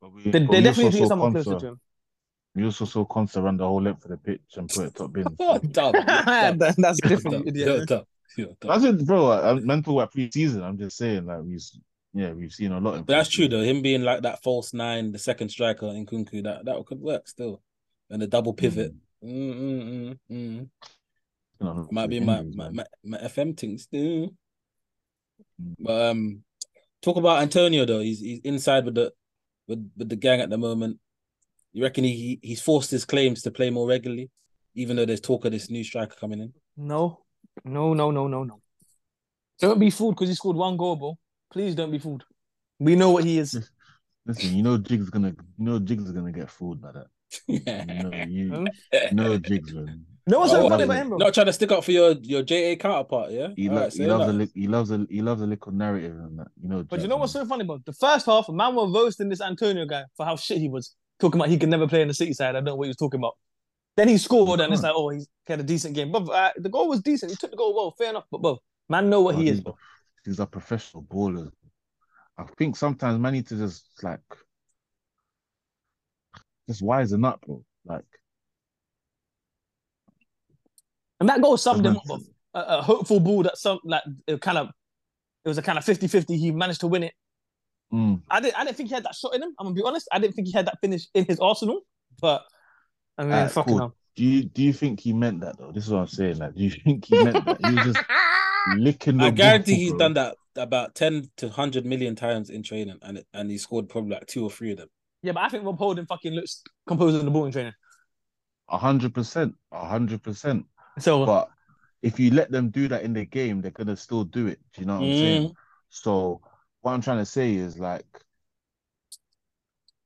we- they, but they we definitely also need saw someone Konsa. closer to him. You also saw Consta run the whole length of the pitch and put it top bin. Oh, dumb. Dumb. That- That's different, dumb. idiot. You're dumb. Dumb. That's it, bro. I, I'm mental about pre-season. I'm just saying, like we've yeah, we've seen a lot. In But that's true though. Him being like that false nine, the second striker Nkunku, that that could work still. And the double pivot. Mm, mm, mm. Might be my, my, my my FM thing still. Mm. But um, talk about Antonio though. He's he's inside with the with with the gang at the moment. You reckon he he's forced his claims to play more regularly, even though there's talk of this new striker coming in. No, no, no, no, no, no. Don't be fooled because he scored one goal, bro. Please don't be fooled. We know what he is. Listen, you know Jigs gonna, you know Jigs is gonna get fooled by that. You know, <laughs> you, you know Jigs, man. No one's so Oh, funny no. about him, bro? Not trying to stick up for your your JA counterpart, yeah. He, lo- right, he say loves a, li- he loves a, he loves a little narrative and that. You know, But you know what's man. so funny, bro? The first half, man were roasting this Antonio guy for how shit he was. Talking about he could never play in the city side. I don't know what he was talking about. Then he scored, and it's like, oh, he's had a decent game. But uh, the goal was decent. He took the goal well, fair enough. But bro, man, know what Bro, he is, bro. He's a professional ballers. I think sometimes man need to just like just wisen up, bro. Like And that goal summed him man- up. A, a hopeful ball that some like it kind of it was a kind of 50-50. He managed to win it. mm, I didn't I didn't think he had that shot in him. I'm gonna be honest. I didn't think he had that finish in his arsenal. But I mean, Alright, fucking cool. hell. do you do you think he meant that though? This is what I'm saying. Like, do you think he meant that? He was just <laughs> licking the I guarantee he's bro. done that about ten to hundred million times in training, and and he scored probably like two or three of them. Yeah, but I think Rob Holding fucking looks composed in the ball in training. A hundred percent, a hundred percent. So But if you let them do that in the game, they're gonna still do it. Do you know what I'm Mm. saying? So what I'm trying to say is like,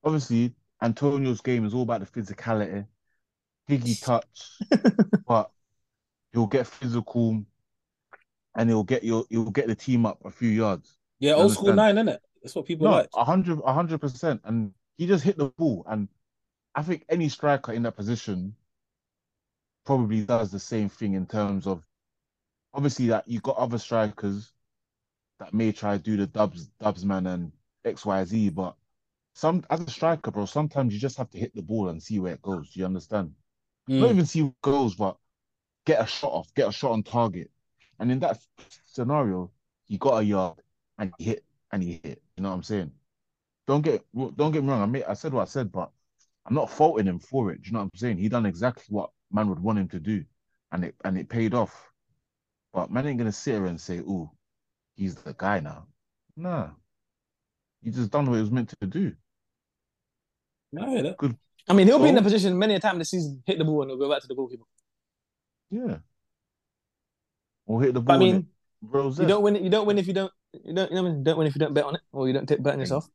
obviously Antonio's game is all about the physicality, piggy <laughs> touch, but he'll get physical, and he'll get your he'll get the team up a few yards. Yeah, old school nine, isn't it? That's what people No, like. a hundred, a hundred percent, and he just hit the ball. And I think any striker in that position probably does the same thing in terms of obviously that you've got other strikers that may try to do the dubs, dubs man and X Y Z, but some as a striker, bro, sometimes you just have to hit the ball and see where it goes. Do you understand? Not Mm. even see where it goes, but get a shot off, get a shot on target. And in that scenario, he got a yard and he hit and he hit. You know what I'm saying? Don't get don't get me wrong. I made, I said what I said, but I'm not faulting him for it. Do you know what I'm saying? He done exactly what man would want him to do, and it and it paid off. But man ain't gonna sit here and say, "Oh, he's the guy now." Nah, he just done what he was meant to do. I hear. I mean, he'll be in the position many a time this season, hit the ball and he'll go back to the goalkeeper. Yeah. Or hit the ball. I mean, it. Rose. you don't win it. You don't win if you don't. You don't. You know, what I mean? don't win if you don't bet on it, or you don't take bet on yourself.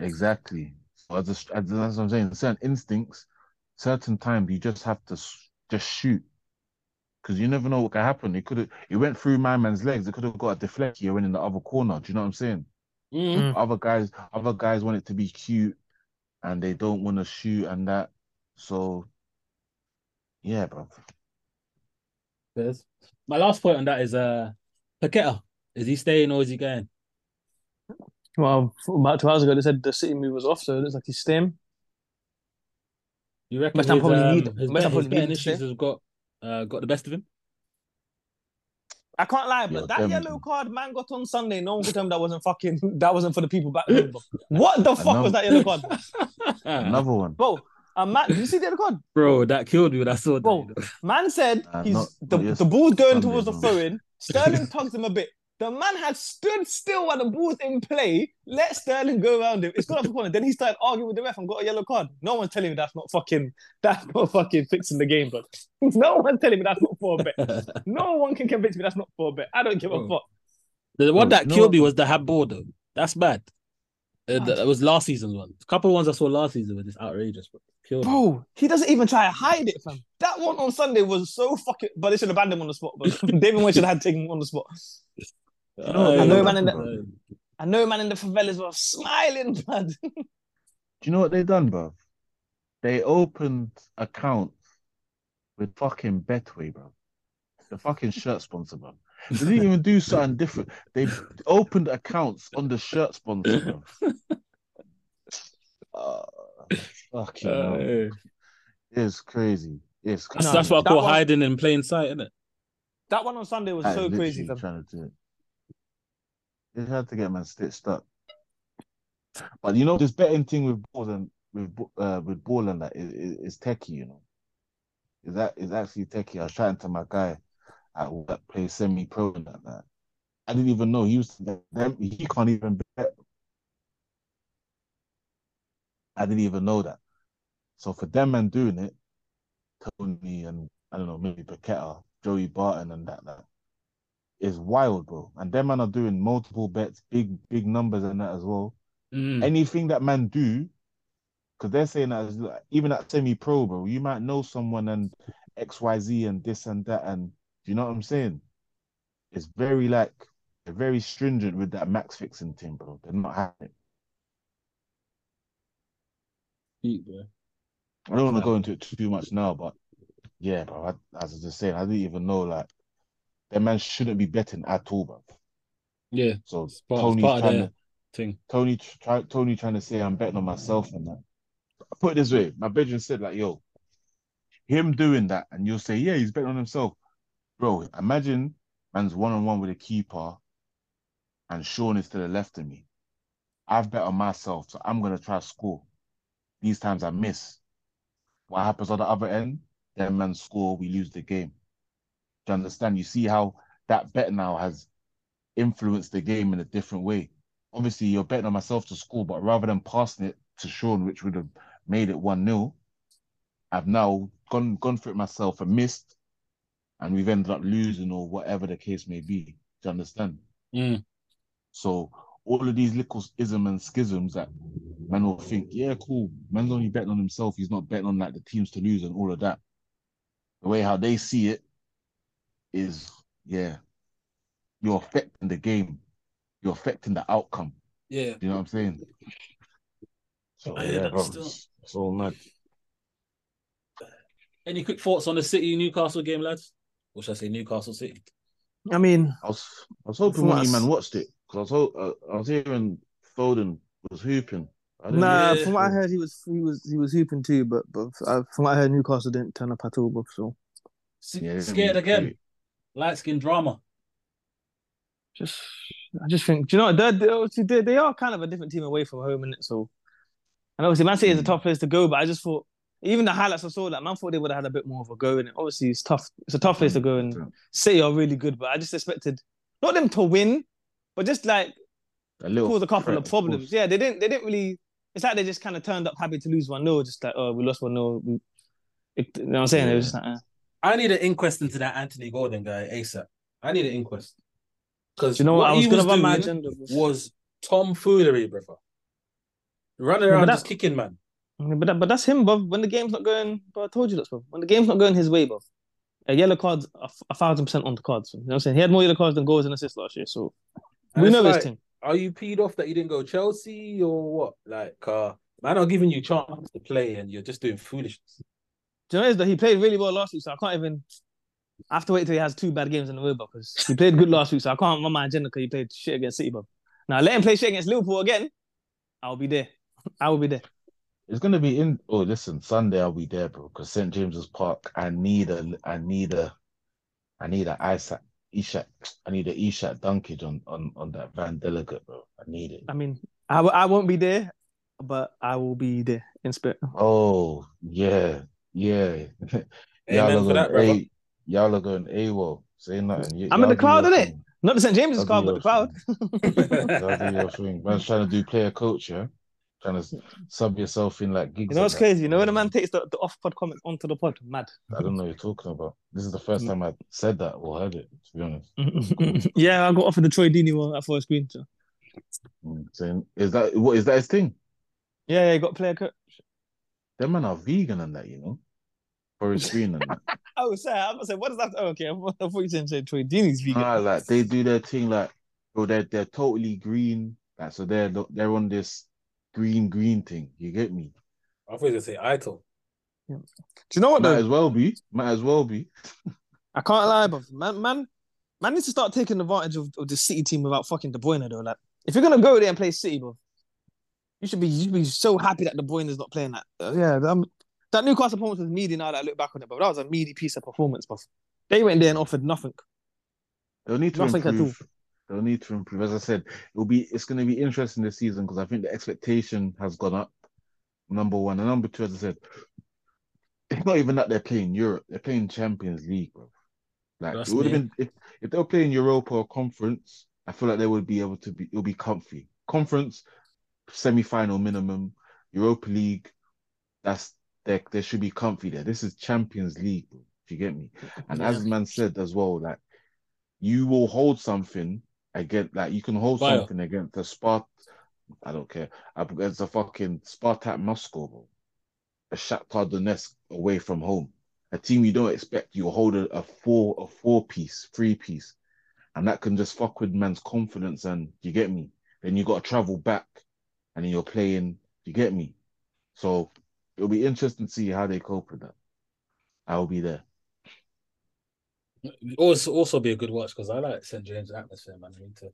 Exactly. So as a, as, that's what I'm saying. Certain instincts, certain times you just have to just shoot because you never know what can happen. It could have. It went through my man's legs. It could have got a deflect here and in the other corner. Do you know what I'm saying? Mm. Other guys, other guys want it to be cute, and they don't want to shoot and that. So, yeah, bro. There's- My last point on that is uh Paqueta. Is he staying or is he going? Well, about two hours ago, they said the City move was off, so it looks like he's staying. You reckon West his, Ham probably um, need- his, West Ham his probably need him to issues stay. have got uh, got the best of him? I can't lie, but Yeah, that definitely. yellow card man got on Sunday. No one could tell me that wasn't fucking. <laughs> That wasn't for the people back home. bro. <laughs> What the fuck was that yellow card, <laughs> Another one. bro? A man, did you see the yellow card? Bro, that killed me when I saw that. Bro, you know. Man said Uh, he's not- the, not the ball's going Sunday, towards the bro. throw in. Sterling <laughs> tugs him a bit. The man had stood still while the ball's in play. Let Sterling go around him. It's gone off the corner. Then he started arguing with the ref and got a yellow card. No one's telling me that's not fucking that's not fucking fixing the game, bro. <laughs> No one's telling me that's not for a bet. <laughs> No one can convince me that's not for a bet. I don't give a fuck. the one Bro, that you killed what? me was the handball though. That's bad. Uh, Mad. that was last season's one. A couple of ones I saw last season were just outrageous, bro. Killed me. Bro, he doesn't even try to hide it, fam. That one on Sunday was so fucking. But they should have banned him on the spot. But <laughs> David Moyes should have had taken him on the spot. You know what I know, they man, in the- bro? I know, man, in the favelas were smiling, <laughs> blood. Do you know what they done, bro? They opened accounts with fucking Betway, bro. The fucking shirt sponsor, bro. They didn't even do something different. They opened accounts on the shirt sponsor, bro. Uh, <laughs> fucking hell. Uh, It's crazy. It's That's, No, that's what I that call one- hiding in plain sight, isn't it? That one on Sunday was I so crazy. literally fam. Trying to do it. They had to get man stitched up. But you know, this betting thing with balls and with uh, with ball and that is, is, is techie. You know, is that is actually techie. I was chatting to my guy at work, play semi pro and that, that. I didn't even know he was. Them, he can't even bet. I didn't even know that. So for them man doing it, Toney and I don't know maybe Paqueta, Joey Barton and that that is wild, bro. And them man are doing multiple bets, big big numbers and that as well. Mm. Anything that man do, because they're saying that as- even at semi pro, bro, you might know someone and X Y Z and this and that and do you know what I'm saying? It's very like they're very stringent with that max fixing thing, bro. They're not having it. Bro. I don't want to go into it too much now, but yeah, bro. I, as I was just saying, I didn't even know like that man shouldn't be betting at all, bro. Yeah, So it's part, Toney's part trying to thing. Toney try, Toney trying to say I'm betting on myself and that. Put it this way, my bedroom said like, yo, him doing that, and you'll say, yeah, he's betting on himself, bro. Imagine man's one on one with a keeper, and Sean is to the left of me. I've bet on myself, so I'm gonna try to score. These times I miss. What happens on the other end? Them men score, we lose the game. Do you understand? You see how that bet now has influenced the game in a different way. Obviously, you're betting on myself to score, but rather than passing it to Sean, which would have made it 1 0, I've now gone gone for it myself and missed, and we've ended up losing or whatever the case may be. Do you understand? Mm. So all of these little ism and schisms that man will think, yeah, cool. Man's only betting on himself. He's not betting on like the teams to lose and all of that. The way how they see it is, yeah, you're affecting the game. You're affecting the outcome. Yeah. You know what I'm saying? So I hear yeah, that bro, still. it's, it's all mad. Any quick thoughts on the City Newcastle game, lads? Or should I say Newcastle City? I mean, I was I was hoping one of you man watched it because I was uh, I was hearing Foden was hooping. I nah. Yeah. From what I heard, he was he was he was hooping too, but but uh, from what I heard, Newcastle didn't turn up at all. But so Yeah, Scared again. Light skin drama. just I just think, do you know, what, they're, they're, they they are kind of a different team away from home, and so and obviously Man City is a Mm. tough place to go. But I just thought even the highlights I saw, like man thought they would have had a bit more of a go in it. Obviously, it's tough. It's a tough place to go, and City are really good. But I just expected not them to win, but just like a little cause a couple threat, of problems. course. Yeah, they didn't. They didn't really. It's like they just kind of turned up happy to lose one 0 Just like oh, we lost one 0 You know what I'm saying? It was just like, uh, I need an inquest into that Anthony Gordon guy ASAP. I need an inquest. Because you know what? I was he gonna run my doing agenda. was tomfoolery, brother. Running around that- just kicking, man. But that, but that's him, bro. When the game's not going, bro, I told you that, bro. When the game's not going his way, bro, a yellow card's a, a thousand percent on the cards. You know what I'm saying? He had more yellow cards than goals and assists last year, so And we know like, his team. Are you peed off that you didn't go Chelsea or what? Like, uh, man, are giving you chance to play and you're just doing foolishness. Do you know that he played really well last week, so I can't even. I have to wait till he has two bad games in a row, bro, because he played good last week, so I can't run my agenda because he played shit against City, bro. Now let him play shit against Liverpool again. I'll be there. I will be there. It's gonna be in. Oh, listen, Sunday I'll be there, bro. Because St James's Park, I need a, I need a, I need a Isaac Isak. I need an Isak dunkage on on on that Van Delegate, bro. I need it. I mean, I, w- I won't be there, but I will be there in spirit. Oh yeah, yeah. <laughs> y'all are going that, brother. a, y'all are going AWOL. Say nothing. Y- I'm in the cloud, crowd, your innit? thing. Not the St James's Y'all but the cloud. crowd. <laughs> thing. Y'all your thing. Man's trying to do player coach, yeah. Trying to sub yourself in like gigs. You know what's that. crazy? You know when a man takes the, the off pod comment onto the pod, mad. I don't know what you're talking about. This is the first time I said that or heard it. To be honest. <laughs> yeah, I got offered the Troy Deeney one at first screen. So. Mm, saying is that what is that his thing? Yeah, yeah, got player coach. Them man are vegan and that, you know, for his <laughs> screen and that. I was saying, I was saying, what does that? Oh, okay, I thought you said say Troy Deeney's vegan. Like they do their thing, like bro, they're they're totally green. Like so, they're they're on this green green thing. You get me? I thought you were going to say Idol. Do you know what Might though? as well be. Might as well be. <laughs> I can't lie, but man, man, man needs to start taking advantage of, of the City team without fucking De Bruyne though. Like, if you're gonna go there and play City, bro, you should be you should be so happy that De Bruyne is not playing that. Uh, yeah, I'm, that Newcastle performance was meaty now that I look back on it, but that was a meaty piece of performance, but they went there and offered nothing. They'll need to Nothing at all. improve. They'll need to improve. As I said, it'll be it's going to be interesting this season because I think the expectation has gone up. Number one and number two, as I said, it's not even that they're playing Europe; they're playing Champions League, bro. Like it would have been if, if they were playing Europa or Conference. I feel like they would be able to be. It'll be comfy. Conference, semi-final minimum. Europa League, that's they they should be comfy there. This is Champions League, bro, if you get me. And Yeah. as man said as well, like you will hold something against, like you can hold Bio. something against the Spart. I don't care against a fucking Spartak Moscow, bro. A Shakhtar Donetsk away from home, a team you don't expect. You hold a, a four, a four piece, three piece, and that can just fuck with man's confidence. And you get me. Then you got to travel back, and then you're playing. You get me. So it'll be interesting to see how they cope with that. I'll be there. Also, also be a good watch because I like St James atmosphere, man. I need to.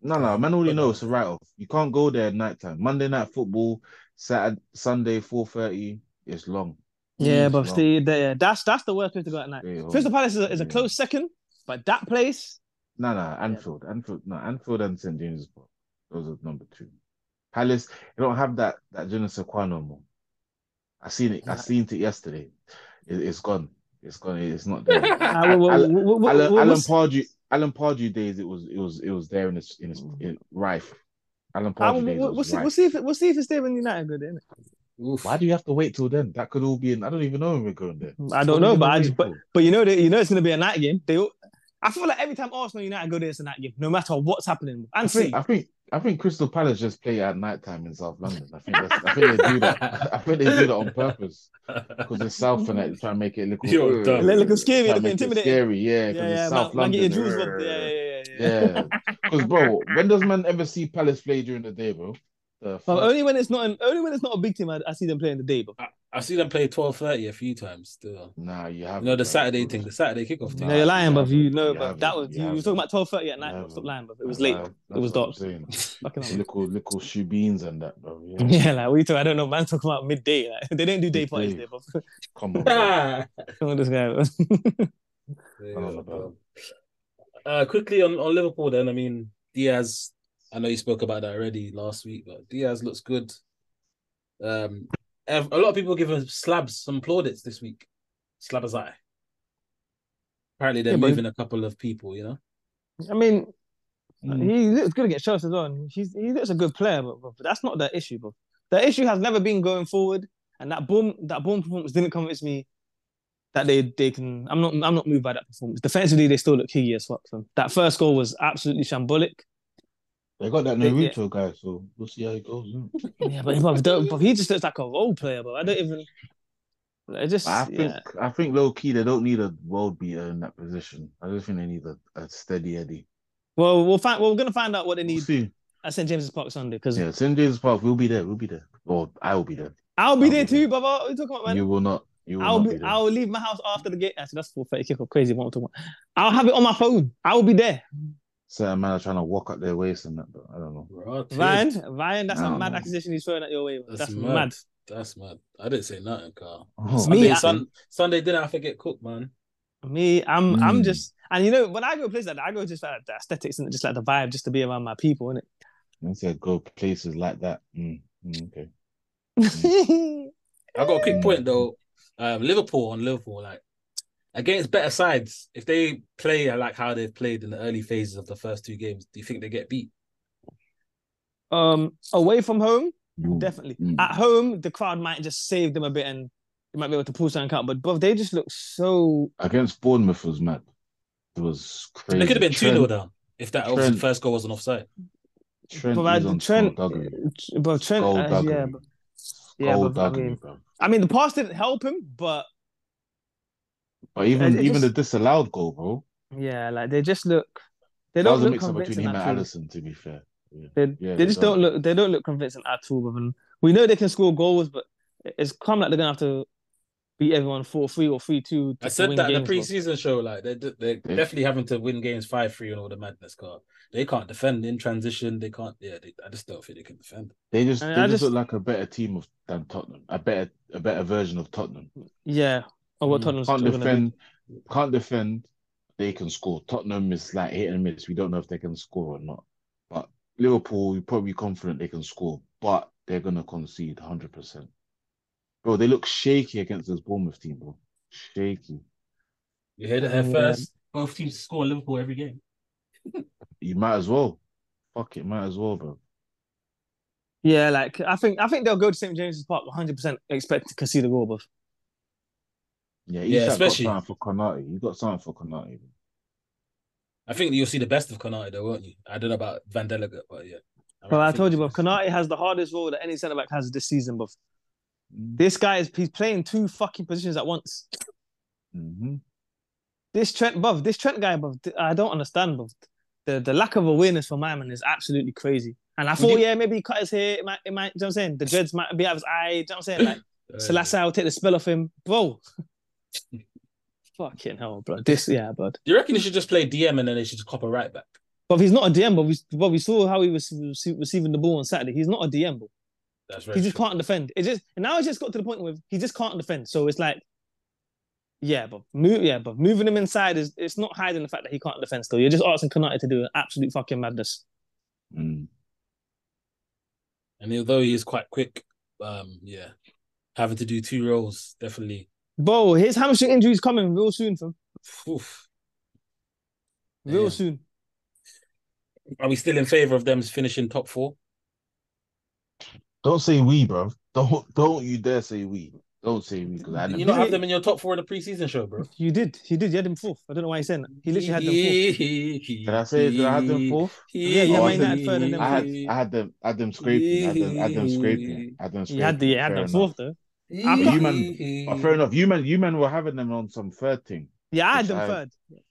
No, no, man already But know it's a write off. You can't go there at night time. Monday night football, Saturday, Sunday, four thirty. It's long. Yeah, It's but long. see, the, that's that's the worst place to go at night. Stay home. Crystal Palace is a, is a Yeah. close second, but that place, No, no, Anfield, Anfield, no, Anfield and St James's Park. Those are number two. Palace, they don't have that that je ne sais quoi no more. I seen it. I seen it yesterday. It, it's gone. It's gone. It's not <laughs> there. uh, we- we- Alan- we- we- we- Alan, we- Alan Pardew, Alan Pardew days. It was, it was, it was there in its, in its, in rife. Alan Pardew we'll, days. we'll, we'll see. rife. We'll see if it, we'll see if it's there when United go there. innit? Oof. Why do you have to wait till then? That could all be in. I don't even know when we're going there. I don't know, but I just, but but you know that you know it's gonna be a night game. They, all- I feel like every time Arsenal United go there, it's a night game, no matter what's happening. I And think, see, I think, I think Crystal Palace just play at night time in South London. I think, that's, I think they do that. I think they do that on purpose because it's South and that try and make it look. You're dumb. Look scary, look and make it intimidating. Scary, yeah. Because yeah, it's yeah, South man, man, London. your jewels. Yeah, yeah, yeah, yeah. Yeah, because bro, when does man ever see Palace play during the day, bro? The But fuck? only when it's not, an, only when it's not a big team, I, I see them playing the day. But I see them play twelve thirty a few times still. Nah, you have You know the Saturday thing, the Saturday kickoff thing. no, you're lying, but you know, You but that was You you, you were talking about twelve thirty at night. You. Stop lying, but it was late. It was dark. Saying. <laughs> Fucking hell. little little shoe beans and that, bro. Yeah. <laughs> Yeah, like we talk. I don't know, man. Talking about midday. Like, <laughs> they don't do day parties Midday. there, but Come on. Come on, this guy. Yeah, Come on, bro. Uh, quickly on, on Liverpool, then I mean Diaz. I know you spoke about that already last week, but Diaz looks good. Um, a lot of people give him slabs some plaudits this week. Slab as I. Apparently, they're Yeah, but- moving a couple of people. You know, I mean, Mm. he looks good against Chelsea as well. He's he looks a good player, but, but that's not the issue. But the issue has never been going forward, and that boom that boom performance didn't convince me that they they can. I'm not I'm not moved by that performance. Defensively, they still look hideous. Fuck them. That first goal was absolutely shambolic. They got that They- Naruto guy, so we'll see how it goes. innit? <laughs> Yeah, but, but, but he just looks like a role player. But I don't even. I just I think yeah. I think low key they don't need a world beater in that position. I just think they need a, a steady Eddie. Well, we'll find. Well, we're gonna find out what they We'll need see. at St James's Park Sunday because Yeah, St James's Park, we'll be there. We'll be there. Or I will be there. I'll be I'll there be there. too, brother. What are you talking about, man? You will not. You will I'll not be, be there. I'll leave my house after the game. Actually, that's four thirty kick off. Crazy. What I'm talking about. I'll have it on my phone. I will be there. Certain man are trying to walk up their waist and that, but I don't know. Rotted. Ryan, Ryan, that's a mad no. accusation he's throwing at your way. That's That's, mad. mad. That's mad. I didn't say nothing, Carl. Oh, me, Sunday, I- Sun, Sunday dinner, I forget cook, man. Me, I'm, I'm Mm. just, and you know, when I go places like that, I go just like the aesthetics and just like the vibe, just to be around my people, innit? I said go places like that. Mm, mm, okay. <laughs> I got a quick Mm. point though. Um, Liverpool on Liverpool, like against better sides, if they play like how they've played in the early phases of the first two games, do you think they get beat? um, away from home, Mm. definitely. Mm. At home, the crowd might just save them a bit, and they might be able to pull something out. But bro, they just look so. Against Bournemouth was mad. It was crazy. They could have been 2 Trent- 0 down if that Trent- first goal wasn't offside. Trent But is on Trent, but Trent, uh, yeah, but, yeah, but I mean, bro. I mean, the pass didn't help him, but But even it even the disallowed goal, bro. yeah, like they just look. They That don't was a look mix up between convincing him and at all. Alisson, to be fair. Yeah. They, Yeah, they they just don't. don't look. They don't look convincing at all. Brother. We know they can score goals, but it's come like they're gonna have to beat everyone four three or three two. I said that in the games, bro. preseason show, like they're, they're Yeah. definitely having to win games five three and all the madness. Car they can't defend in transition. They can't. Yeah, they, I just don't think they can defend. They just I- they I just, just- look like a better team of than Tottenham. A better a better version of Tottenham. Yeah. Or what Mm, Tottenham's Can't still gonna defend. Can't defend. They can score. Tottenham is like hit and miss. We don't know if they can score or not. But Liverpool, we're probably confident they can score, but they're gonna concede hundred percent. Bro, they look shaky against this Bournemouth team, bro. Shaky. You heard it here Yeah. first. Both teams score Liverpool every game. <laughs> You might as well. Fuck it, might as well, bro. Yeah, like I think I think they'll go to St James's Park 100 percent expect to concede a goal, but Yeah, Yeah, especially- got something for Konate. You got something for Konate. I think you'll see the best of Konate, though, won't you? I don't know about Van Delegate, but yeah. Well, I think told you, but see the best. Konate has the hardest role that any centre back has this season, but Mm. this guy is he's playing two fucking positions at once. Mm-hmm. This Trent, bruv, this Trent guy, bruv, th- I don't understand, bruv. The the lack of awareness for my man is absolutely crazy. And I thought, you- yeah, maybe he cut his hair. It might, it might, you know what I'm saying? The dreads might be out of his eye. You know what I'm saying? Like, <laughs> Selassie will take the spell off him. Bro. <laughs> Fucking hell, bro. This, yeah, bud. Do you reckon he should just play DM and then they should just cop a right back? But he's not a DM, but we, but we saw how he was receiving the ball on Saturday. He's not a DM, bro. That's right. he just true. can't defend. It just and now it's just got to the point where he just can't defend. So it's like, yeah, but move, yeah, but moving him inside is it's not hiding the fact that he can't defend. Still, you're just asking Konate to do an absolute fucking madness. Mm. And although he is quite quick, um, yeah, having to do two roles definitely. Bro, his hamstring injury is coming real soon, fam. Oof. Real Yeah. soon. Are we still in favor of them finishing top four? Don't say we, bro. Don't don't you dare say we. Don't say we because I you not have them in your top four in the preseason show, bro. You did, he did. You had him fourth. I don't know why he's saying that. He literally had them fourth. <laughs> Did I say did I have them fourth? Yeah, yeah, Oh, Man I United third and then I had I had them I had them scraping. I had them, I had them scraping. I had them You had the, you had them enough. fourth though. I You man- fair enough. You man, you man were having them on some third thing. Yeah, I had them I- third.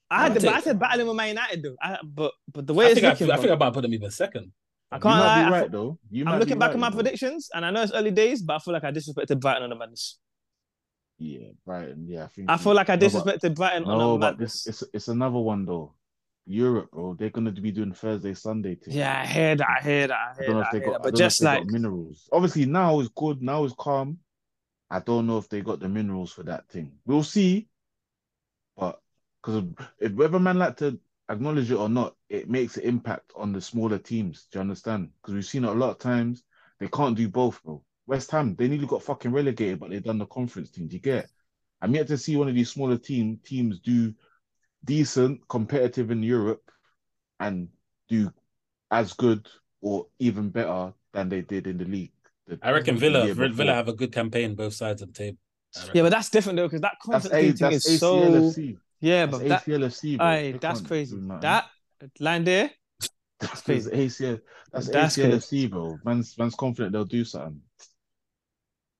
I had I them, but I take- said battling with Man United though. I, but but the way I it's think I, looking, I bro, think I'm about to put them even second. I can't might lie. be I right thought- though. You might I'm be looking back right, at my you know. predictions, and I know it's early days, but I feel like I disrespected Brighton on the madness. Yeah, Brighton. Yeah, I think. I feel like I No, but- disrespected Brighton on No, a but madness. this it's it's another one though. Europe, bro. They're gonna be doing Thursday, Sunday thing. Yeah, I hear that. I hear that. I I hear don't know that. if I they got, that. But don't know if just like, minerals. Obviously, now is good. Now is calm. I don't know if they got the minerals for that thing. We'll see. But because if whether man like to acknowledge it or not, it makes an impact on the smaller teams. Do you understand? Because we've seen it a lot of times. They can't do both, bro. West Ham, they nearly got fucking relegated, but they've done the conference team. Do you get? I'm yet to see one of these smaller team teams do decent, competitive in Europe, and do as good or even better than they did in the league. The- I reckon the Villa year Villa have a good campaign both sides of the table. Yeah, but that's different though, because that That's, A, thing that's is so. Yeah, That's but that, ACLFC, bro. aye, <laughs> that's crazy. That line there, that's crazy. ACL. That's, That's ACLFC, bro. Man's man's confident they'll do something.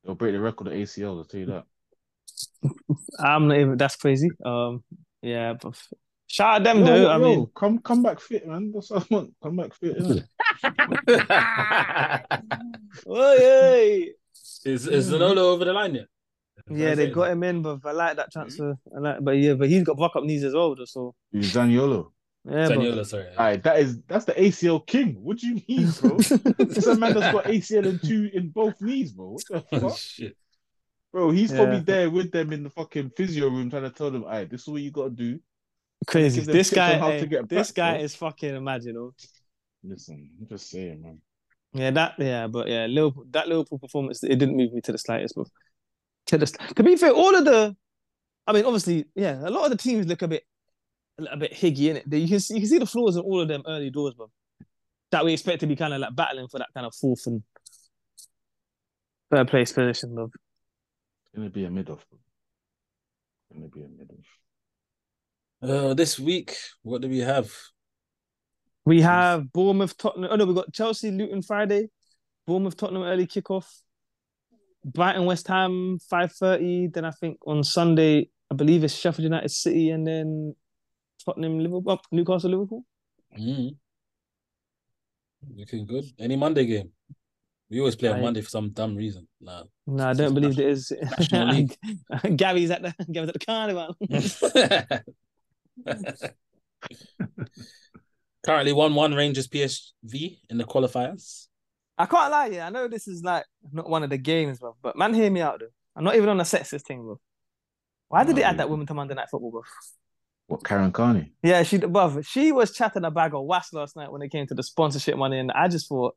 They'll break the record of ACL. I'll tell you that. <laughs> I'm not even. That's crazy. Um, yeah, but shout out them Yo, though. yo, I mean, come come back fit, man. That's what I want. Come back fit. <laughs> innit? Oi, oi. is is Zaniolo over the line yet? yeah, they got him in, but I like that transfer. I like, but yeah, but he's got buck up knees as well. Though, so Who's Zaniolo? yeah, but- Zaniolo, sorry. Aye, that is that's the ACL king. What do you mean, bro? <laughs> This is a man that's got ACL and two in both knees, bro. What the Oh, fuck? <laughs> shit. Bro, he's probably Yeah. there with them in the fucking physio room trying to tell them, "Alright, this is what you got to do." crazy. give them This tips on guy, how to eh, get this back, guy bro. is fucking imagine. You know? Listen, I'm just saying, man. Yeah, that yeah, but yeah, Liverpool, that Liverpool performance it didn't move me to the slightest. But to the to be fair, all of the, I mean, obviously, yeah, a lot of the teams look a bit a little bit higgy in it. You can see, you can see the flaws in all of them early doors, but that we expect to be kind of like battling for that kind of fourth and third place position, bro. It's gonna be a mid off, bro. It's gonna be a mid off. Uh, this week, what do we have? We have Bournemouth, Tottenham. Oh no, we've got Chelsea, Luton Friday, Bournemouth, Tottenham early kickoff, Brighton, West Ham five thirty. Then I think on Sunday, I believe it's Sheffield United, City, and then Tottenham, Liverpool, Newcastle, Liverpool. Mm. Looking good. Any Monday game? We always play on Right. Monday for some dumb reason. Nah. No, I don't <laughs> believe there is. <laughs> <laughs> Gary's at the Gary's at the carnival. Currently, one one Rangers PSV in the qualifiers. I can't lie, yeah. I know this is like not one of the games, bro. But man, hear me out though. I'm not even on a sexist thing, bro. Why did they add that woman to Monday Night Football, bro? What Karen Carney? Yeah, she above. She was chatting a bag of was last night when it came to the sponsorship money, and I just thought,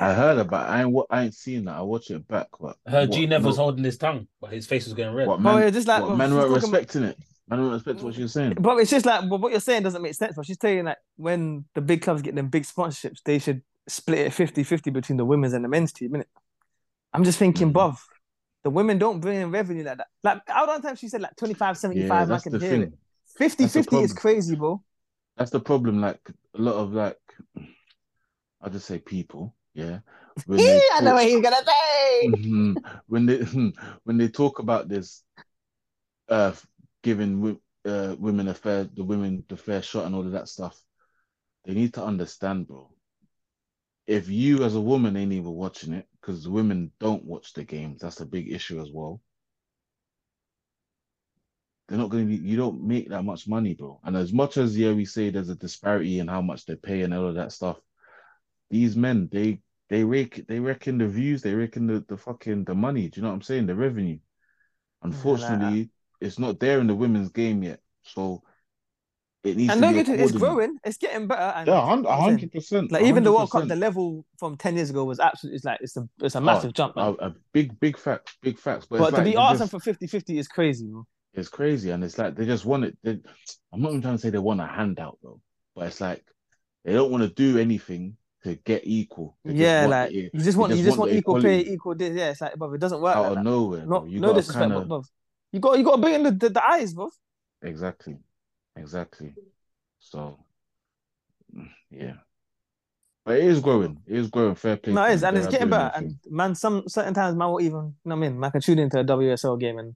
I heard about. It. I ain't. I ain't seen that. I watch it back, but I heard what- G Nev was holding his tongue, but his face was getting red. What Oh, yeah, just like- what, well, man she's weren't talking- respecting it. Man don't respect what was saying. but it's just like, but what you're saying doesn't make sense. But she's saying that when the big clubs get them big sponsorships, they should split it 50-50 between the women's and the men's team, innit? I'm just thinking, bruv, the women don't bring in revenue like that. Like, out on time she said like 25, 75, Yeah, I can hear thing. it. 50 that's 50 is crazy, bro. That's the problem. Like a lot of like, I'll just say people. Yeah. When they <laughs> I know what he's gonna say. <laughs> When they <laughs> when they talk about this, uh, giving uh women a fair the women the fair shot and all of that stuff, they need to understand, bro. If you as a woman ain't even watching it, because women don't watch the games, that's a big issue as well. They're not going to be. You don't make that much money, bro. And as much as yeah, we say there's a disparity in how much they pay and all of that stuff. These men, they they rake they reckon the views, they reckon the, the fucking the money. Do you know what I'm saying? The revenue. Unfortunately, it's not there in the women's game yet. So it needs And to be it's growing, it's getting better. And Yeah, hundred percent. Like even the World Cup, the level from ten years ago was absolutely it's like it's a it's a Oh, massive jump. Man. a, a big, big facts, big facts. But, but to like be asking just- for 50-50 is crazy, bro. it's crazy, and it's like they just want it. They, I'm not even trying to say they want a handout though, but it's like they don't want to do anything to get equal. They Yeah, like the- you just want you just want want equal pay, equal this. Yeah, it's like, but it doesn't work. out Like of that. nowhere. No, no disrespect, but bro, you got you got to bring in the, the, the eyes, bro. Exactly. Exactly. So, yeah. But it is growing. It is growing. Fair play. No, it is, and it's getting better. And man, some certain times, man, will even, you know what I mean? Man can tune into a WSL game and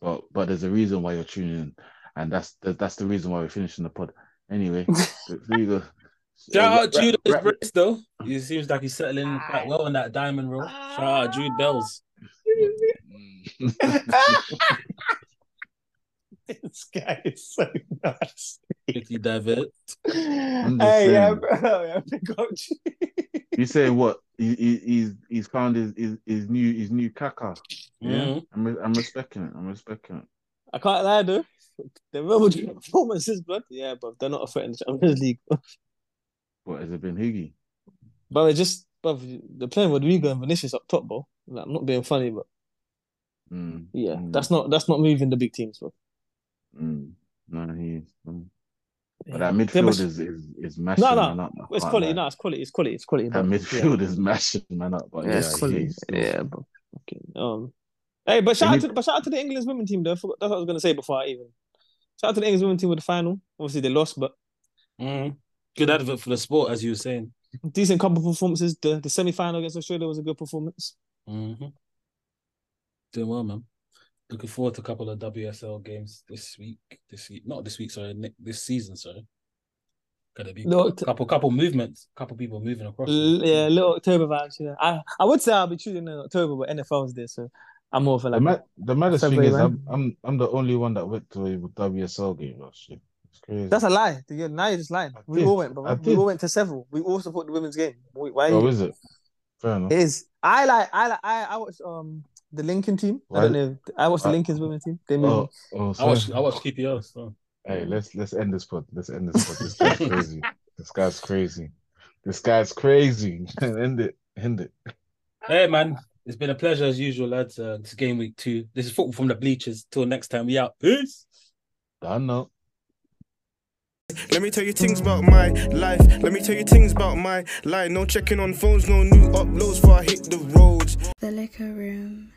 But but there's a reason why you're tuning in, and that's the, that's the reason why we're finishing the pod. Anyway, <laughs> there you go. Shout Uh, out Jude ra- his ra- though. He seems like he's settling quite well in that diamond role. Shout out Jude Bells. <laughs> <laughs> this guy is so nice. Quickly divert. I'm just Hey, <laughs> yeah, saying. bro, yeah, big up you. You saying what? He, he, he's he's found his, his his new his new Kaká. Yeah, Mhm. I'm re- I'm respecting it. I'm respecting it. I can't lie, though. The Real Madrid performances, blood. Yeah, but they're not a threat in the Champions League. What has it been, Higgy? But it's just, but they're playing Rodrygo and Vinicius up top, bro. Like, I'm not being funny, but Mm, yeah, mm, that's not that's not moving the big teams, bro. mm. No, he is. Mm. Yeah. But that Yeah, midfield but- is is is mashing No, no, man up. I It's quality. lie. No, it's quality. It's quality. It's quality. That but- midfield is mashing man up. But Yeah, yeah, it's quality. is still- Yeah, but okay. Um, hey, but shout They out to need- but shout out to the England's women team though. Forgot- That's what I was gonna say before I even. Shout out to the England's women team with the final. Obviously they lost, but Mhm. Good advert for the sport, as you were saying. decent couple of performances. The the semi final against Australia was a good performance. hmm Doing well, man. Looking forward to a couple of WSL games this week. This week, not this week, sorry, this season, sorry. Gonna be Little, couple couple movements, couple people moving across. l- yeah, little October vibes. Yeah, I I would say I'll be choosing in October, but NFL's there, so I'm more for The, like. ma- the maddest thing is, man. I'm, I'm I'm the only one that went to a WSL game last year. It's crazy. That's a lie. You're, now you're just lying. I We did. all went, I bro. We all went to several. We all support the women's game. Why why are oh, is it? Fair enough. It is. I like. I like. I I watched um the Lincoln team. I don't know. I watched the Lincoln's women's team. They made Oh, oh, I sorry. watch I watch QPR. So. Hey, let's let's end this pod. Let's end this pod. This guy's <laughs> crazy. This guy's crazy. This guy's crazy. <laughs> end it. End it. Hey man, it's been a pleasure as usual, lads. Uh, this is game week two. This is football from the bleachers. Till next time, we out. Peace. Done now. Let me tell you things about my life. Let me tell you things about my life. No checking on phones, no new uploads before I hit the roads. The liquor room.